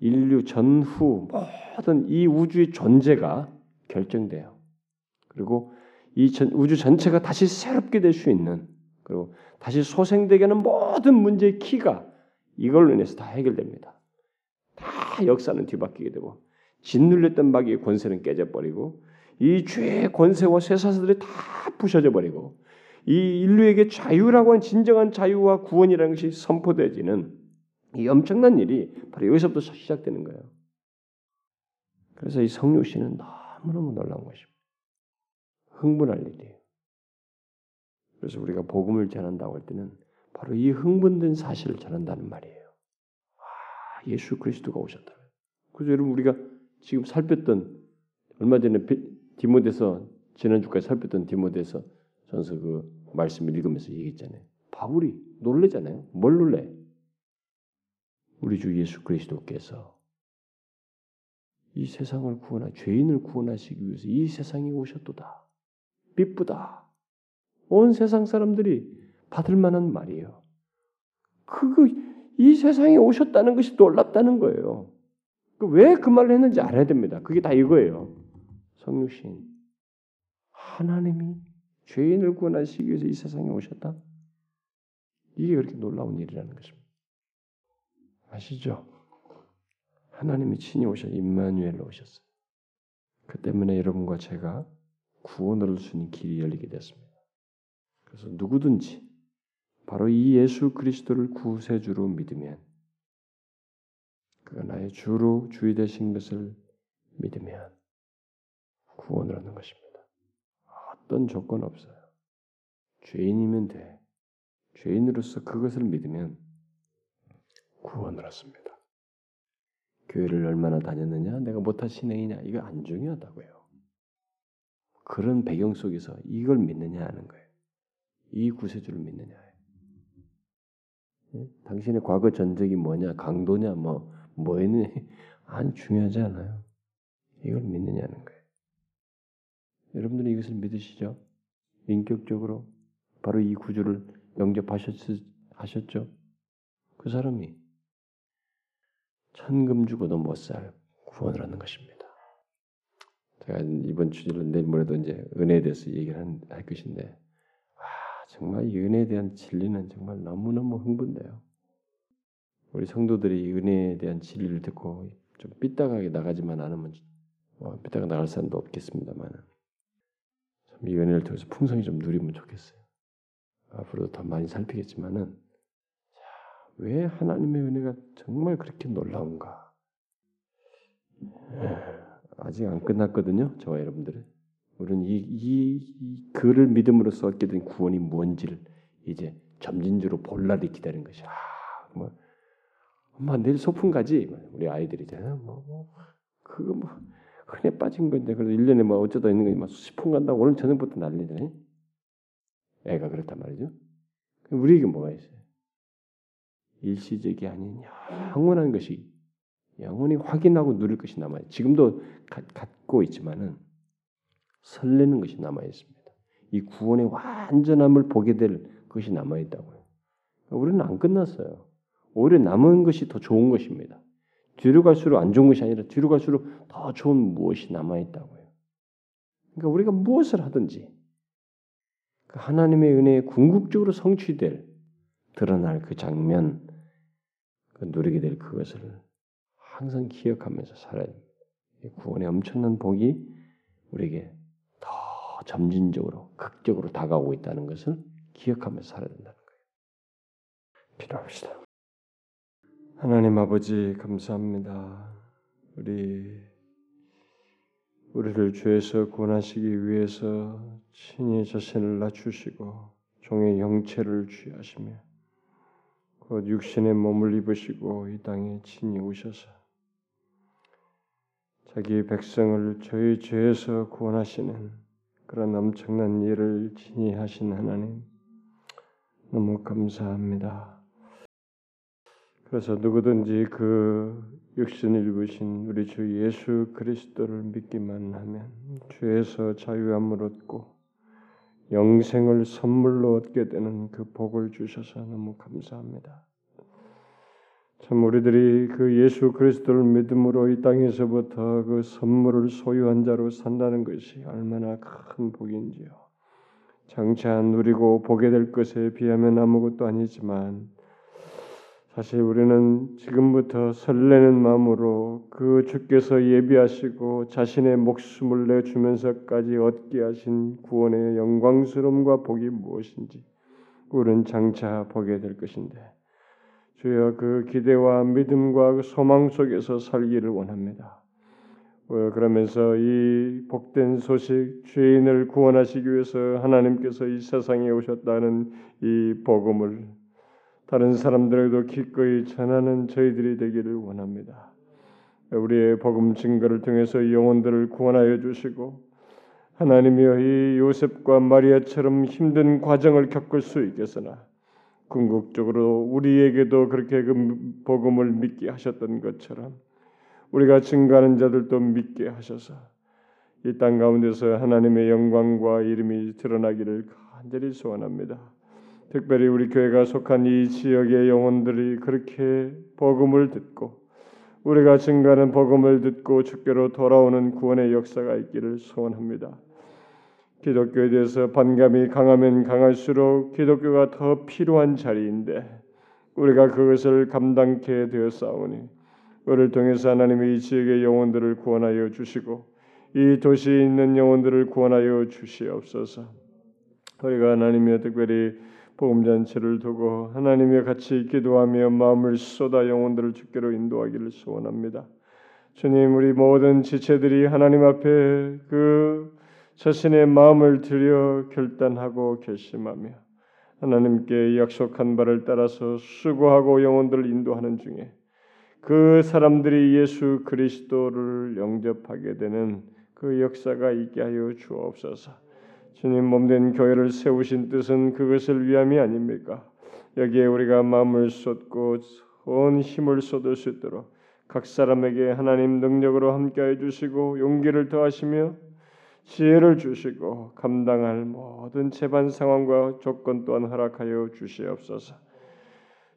인류 전후 모든 이 우주의 존재가 결정돼요. 그리고 이 전, 우주 전체가 다시 새롭게 될 수 있는 그리고 다시 소생되게 하는 모든 문제의 키가 이걸로 인해서 다 해결됩니다. 다 역사는 뒤바뀌게 되고 짓눌렸던 마귀의 권세는 깨져버리고 이 죄의 권세와 쇠사슬들이 다 부셔져 버리고 이 인류에게 자유라고 하는 진정한 자유와 구원이라는 것이 선포되지는 이 엄청난 일이 바로 여기서부터 시작되는 거예요. 그래서 이 성육신은 너무너무 놀라운 것입니다. 흥분할 일이에요. 그래서 우리가 복음을 전한다고 할 때는 바로 이 흥분된 사실을 전한다는 말이에요. 아, 예수 그리스도가 오셨다. 그래서 여러분 우리가 지금 살폈던 얼마 전에 디모데서 지난주까지 살폈던 디모데서 전서 그 말씀을 읽으면서 얘기했잖아요. 바울이 놀래잖아요. 뭘 놀래? 우리 주 예수 그리스도께서 이 세상을 구원하 죄인을 구원하시기 위해서 이 세상에 오셨도다. 삐쁘다. 온 세상 사람들이 받을 만한 말이에요. 그거 이 세상에 오셨다는 것이 놀랍다는 거예요. 그 왜그 그 말을 했는지 알아야 됩니다. 그게 다 이거예요. 성육신 하나님이 죄인을 구원하시기 위해서 이 세상에 오셨다. 이게 그렇게 놀라운 일이라는 것입니다. 아시죠? 하나님이 친히 오셔 임마누엘로 오셨어요. 그 때문에 여러분과 제가 구원을 얻을 수 있는 길이 열리게 됐습니다. 그래서 누구든지 바로 이 예수 그리스도를 구세주로 믿으면 그가 나의 주로 주의 되신 것을 믿으면 구원을 얻는 것입니다. 어떤 조건 없어요. 죄인이면 돼. 죄인으로서 그것을 믿으면 구원을 얻습니다. 교회를 얼마나 다녔느냐, 내가 못한 신앙이냐, 이거 안 중요하다고요. 그런 배경 속에서 이걸 믿느냐 하는 거예요. 이 구세주를 믿느냐. 예? 당신의 과거 전적이 뭐냐, 강도냐, 뭐 뭐에는 안 중요하지 않아요. 이걸 믿느냐는 거예요. 여러분들이 이것을 믿으시죠? 인격적으로 바로 이 구주를 영접하셨죠? 그 사람이 천금 주고도 못 살 구원을 하는 것입니다. 제가 이번 주제로 내일 모레도 이제 은혜에 대해서 얘기를 할 것인데, 와 정말 이 은혜에 대한 진리는 정말 너무 너무 흥분돼요. 우리 성도들이 은혜에 대한 진리를 듣고 좀 삐딱하게 나가지만 않으면 뭐 삐딱하게 나갈 사람도 없겠습니다만, 이 은혜를 통해서 풍성히 좀 누리면 좋겠어요. 앞으로도 더 많이 살피겠지만은, 자, 왜 하나님의 은혜가 정말 그렇게 놀라운가? 아직 안 끝났거든요. 저와 여러분들은. 우리는 이, 이, 이 글을 믿음으로써 얻게 된 구원이 뭔지를 이제 점진적으로 볼 날이 기다린 것이. 아, 뭐, 엄마 내일 소풍 가지. 우리 아이들이잖아. 뭐, 뭐, 그거 뭐, 흔해 빠진 건데, 그래도 1년에 뭐 어쩌다 있는 거지. 막 수십풍 간다고 오늘 저녁부터 난리네. 애가 그렇단 말이죠. 우리에게 뭐가 있어요? 일시적이 아닌 영원한 것이 영원히 확인하고 누릴 것이 남아요. 지금도 갖고 있지만은 설레는 것이 남아 있습니다. 이 구원의 완전함을 보게 될 것이 남아 있다고요. 우리는 안 끝났어요. 오히려 남은 것이 더 좋은 것입니다. 뒤로 갈수록 안 좋은 것이 아니라 뒤로 갈수록 더 좋은 무엇이 남아 있다고요. 그러니까 우리가 무엇을 하든지 그 하나님의 은혜에 궁극적으로 성취될 드러날 그 장면, 그 누리게 될 그것을 항상 기억하면서 살아야 됩니다. 구원의 엄청난 복이 우리에게 더 점진적으로 극적으로 다가오고 있다는 것을 기억하면서 살아야 된다는 거예요. 기도합시다. 하나님 아버지 감사합니다. 우리 우리를 죄에서 구원하시기 위해서 친히 자신을 낮추시고 종의 형체를 취하시며 곧 육신의 몸을 입으시고 이 땅에 친히 오셔서 자기 백성을 저희 죄에서 구원하시는 그런 엄청난 일을 친히 하신 하나님 너무 감사합니다. 그래서 누구든지 그 육신을 입으신 우리 주 예수 그리스도를 믿기만 하면 죄에서 자유함을 얻고 영생을 선물로 얻게 되는 그 복을 주셔서 너무 감사합니다. 참 우리들이 그 예수 그리스도를 믿음으로 이 땅에서부터 그 선물을 소유한 자로 산다는 것이 얼마나 큰 복인지요. 장차 누리고 보게 될 것에 비하면 아무것도 아니지만 사실 우리는 지금부터 설레는 마음으로 그 주께서 예비하시고 자신의 목숨을 내주면서까지 얻게 하신 구원의 영광스러움과 복이 무엇인지 우리는 장차 보게 될 것인데 주여 그 기대와 믿음과 그 소망 속에서 살기를 원합니다. 어, 그러면서 이 복된 소식, 죄인을 구원하시기 위해서 하나님께서 이 세상에 오셨다는 이 복음을 다른 사람들에게도 기꺼이 전하는 저희들이 되기를 원합니다. 우리의 복음 증거를 통해서 영혼들을 구원하여 주시고 하나님이여 이 요셉과 마리아처럼 힘든 과정을 겪을 수 있겠으나 궁극적으로 우리에게도 그렇게 그 복음을 믿게 하셨던 것처럼 우리가 증가하는 자들도 믿게 하셔서 이 땅 가운데서 하나님의 영광과 이름이 드러나기를 간절히 소원합니다. 특별히 우리 교회가 속한 이 지역의 영혼들이 그렇게 복음을 듣고 우리가 증가하는 복음을 듣고 주께로 돌아오는 구원의 역사가 있기를 소원합니다. 기독교에 대해서 반감이 강하면 강할수록 기독교가 더 필요한 자리인데 우리가 그것을 감당케 되었사오니 우리를 통해서 하나님의 이 지역의 영혼들을 구원하여 주시고 이 도시에 있는 영혼들을 구원하여 주시옵소서. 우리가 하나님의 특별히 복음 잔치를 두고 하나님의 같이 기도하며 마음을 쏟아 영혼들을 주께로 인도하기를 소원합니다. 주님, 우리 모든 지체들이 하나님 앞에 그 자신의 마음을 들여 결단하고 결심하며 하나님께 약속한 바를 따라서 수고하고 영혼들을 인도하는 중에 그 사람들이 예수 그리스도를 영접하게 되는 그 역사가 있게 하여 주옵소서. 주님 몸된 교회를 세우신 뜻은 그것을 위함이 아닙니까? 여기에 우리가 마음을 쏟고 온 힘을 쏟을 수 있도록 각 사람에게 하나님 능력으로 함께해 주시고 용기를 더하시며 지혜를 주시고 감당할 모든 재반 상황과 조건 또한 허락하여 주시옵소서.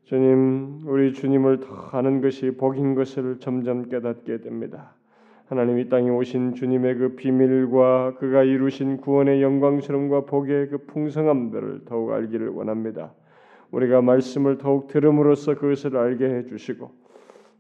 주님, 우리 주님을 더 아는 것이 복인 것을 점점 깨닫게 됩니다. 하나님 이 땅에 오신 주님의 그 비밀과 그가 이루신 구원의 영광스러움과 복의 그 풍성함들을 더욱 알기를 원합니다. 우리가 말씀을 더욱 들음으로써 그것을 알게 해 주시고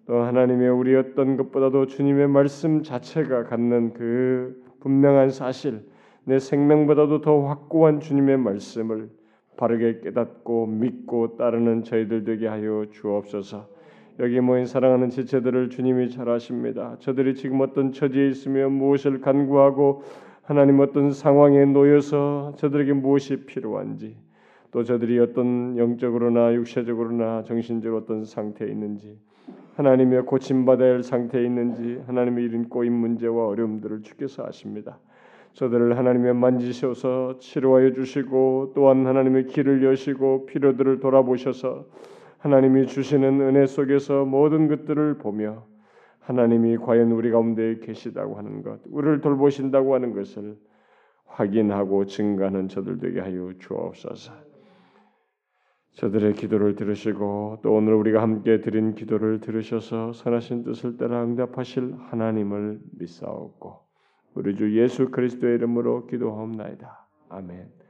또 하나님의 우리 어떤 것보다도 주님의 말씀 자체가 갖는 그 분명한 사실, 내 생명보다도 더 확고한 주님의 말씀을 바르게 깨닫고 믿고 따르는 저희들 되게 하여 주옵소서. 여기 모인 사랑하는 지체들을 주님이 잘 아십니다. 저들이 지금 어떤 처지에 있으며 무엇을 간구하고 하나님 어떤 상황에 놓여서 저들에게 무엇이 필요한지 또 저들이 어떤 영적으로나 육체적으로나 정신적으로 어떤 상태에 있는지 하나님의 고침받아야 할 상태에 있는지 하나님의 이런 꼬인 문제와 어려움들을 주께서 아십니다. 저들을 하나님의 만지셔서 치료하여 주시고 또한 하나님의 길을 여시고 필요들을 돌아보셔서 하나님이 주시는 은혜 속에서 모든 것들을 보며 하나님이 과연 우리 가운데 계시다고 하는 것, 우리를 돌보신다고 하는 것을 확인하고 증가하는 저들 되게 하여 주옵소서. 저들의 기도를 들으시고 또 오늘 우리가 함께 드린 기도를 들으셔서 선하신 뜻을 따라 응답하실 하나님을 믿사옵고 우리 주 예수 그리스도의 이름으로 기도하옵나이다. 아멘.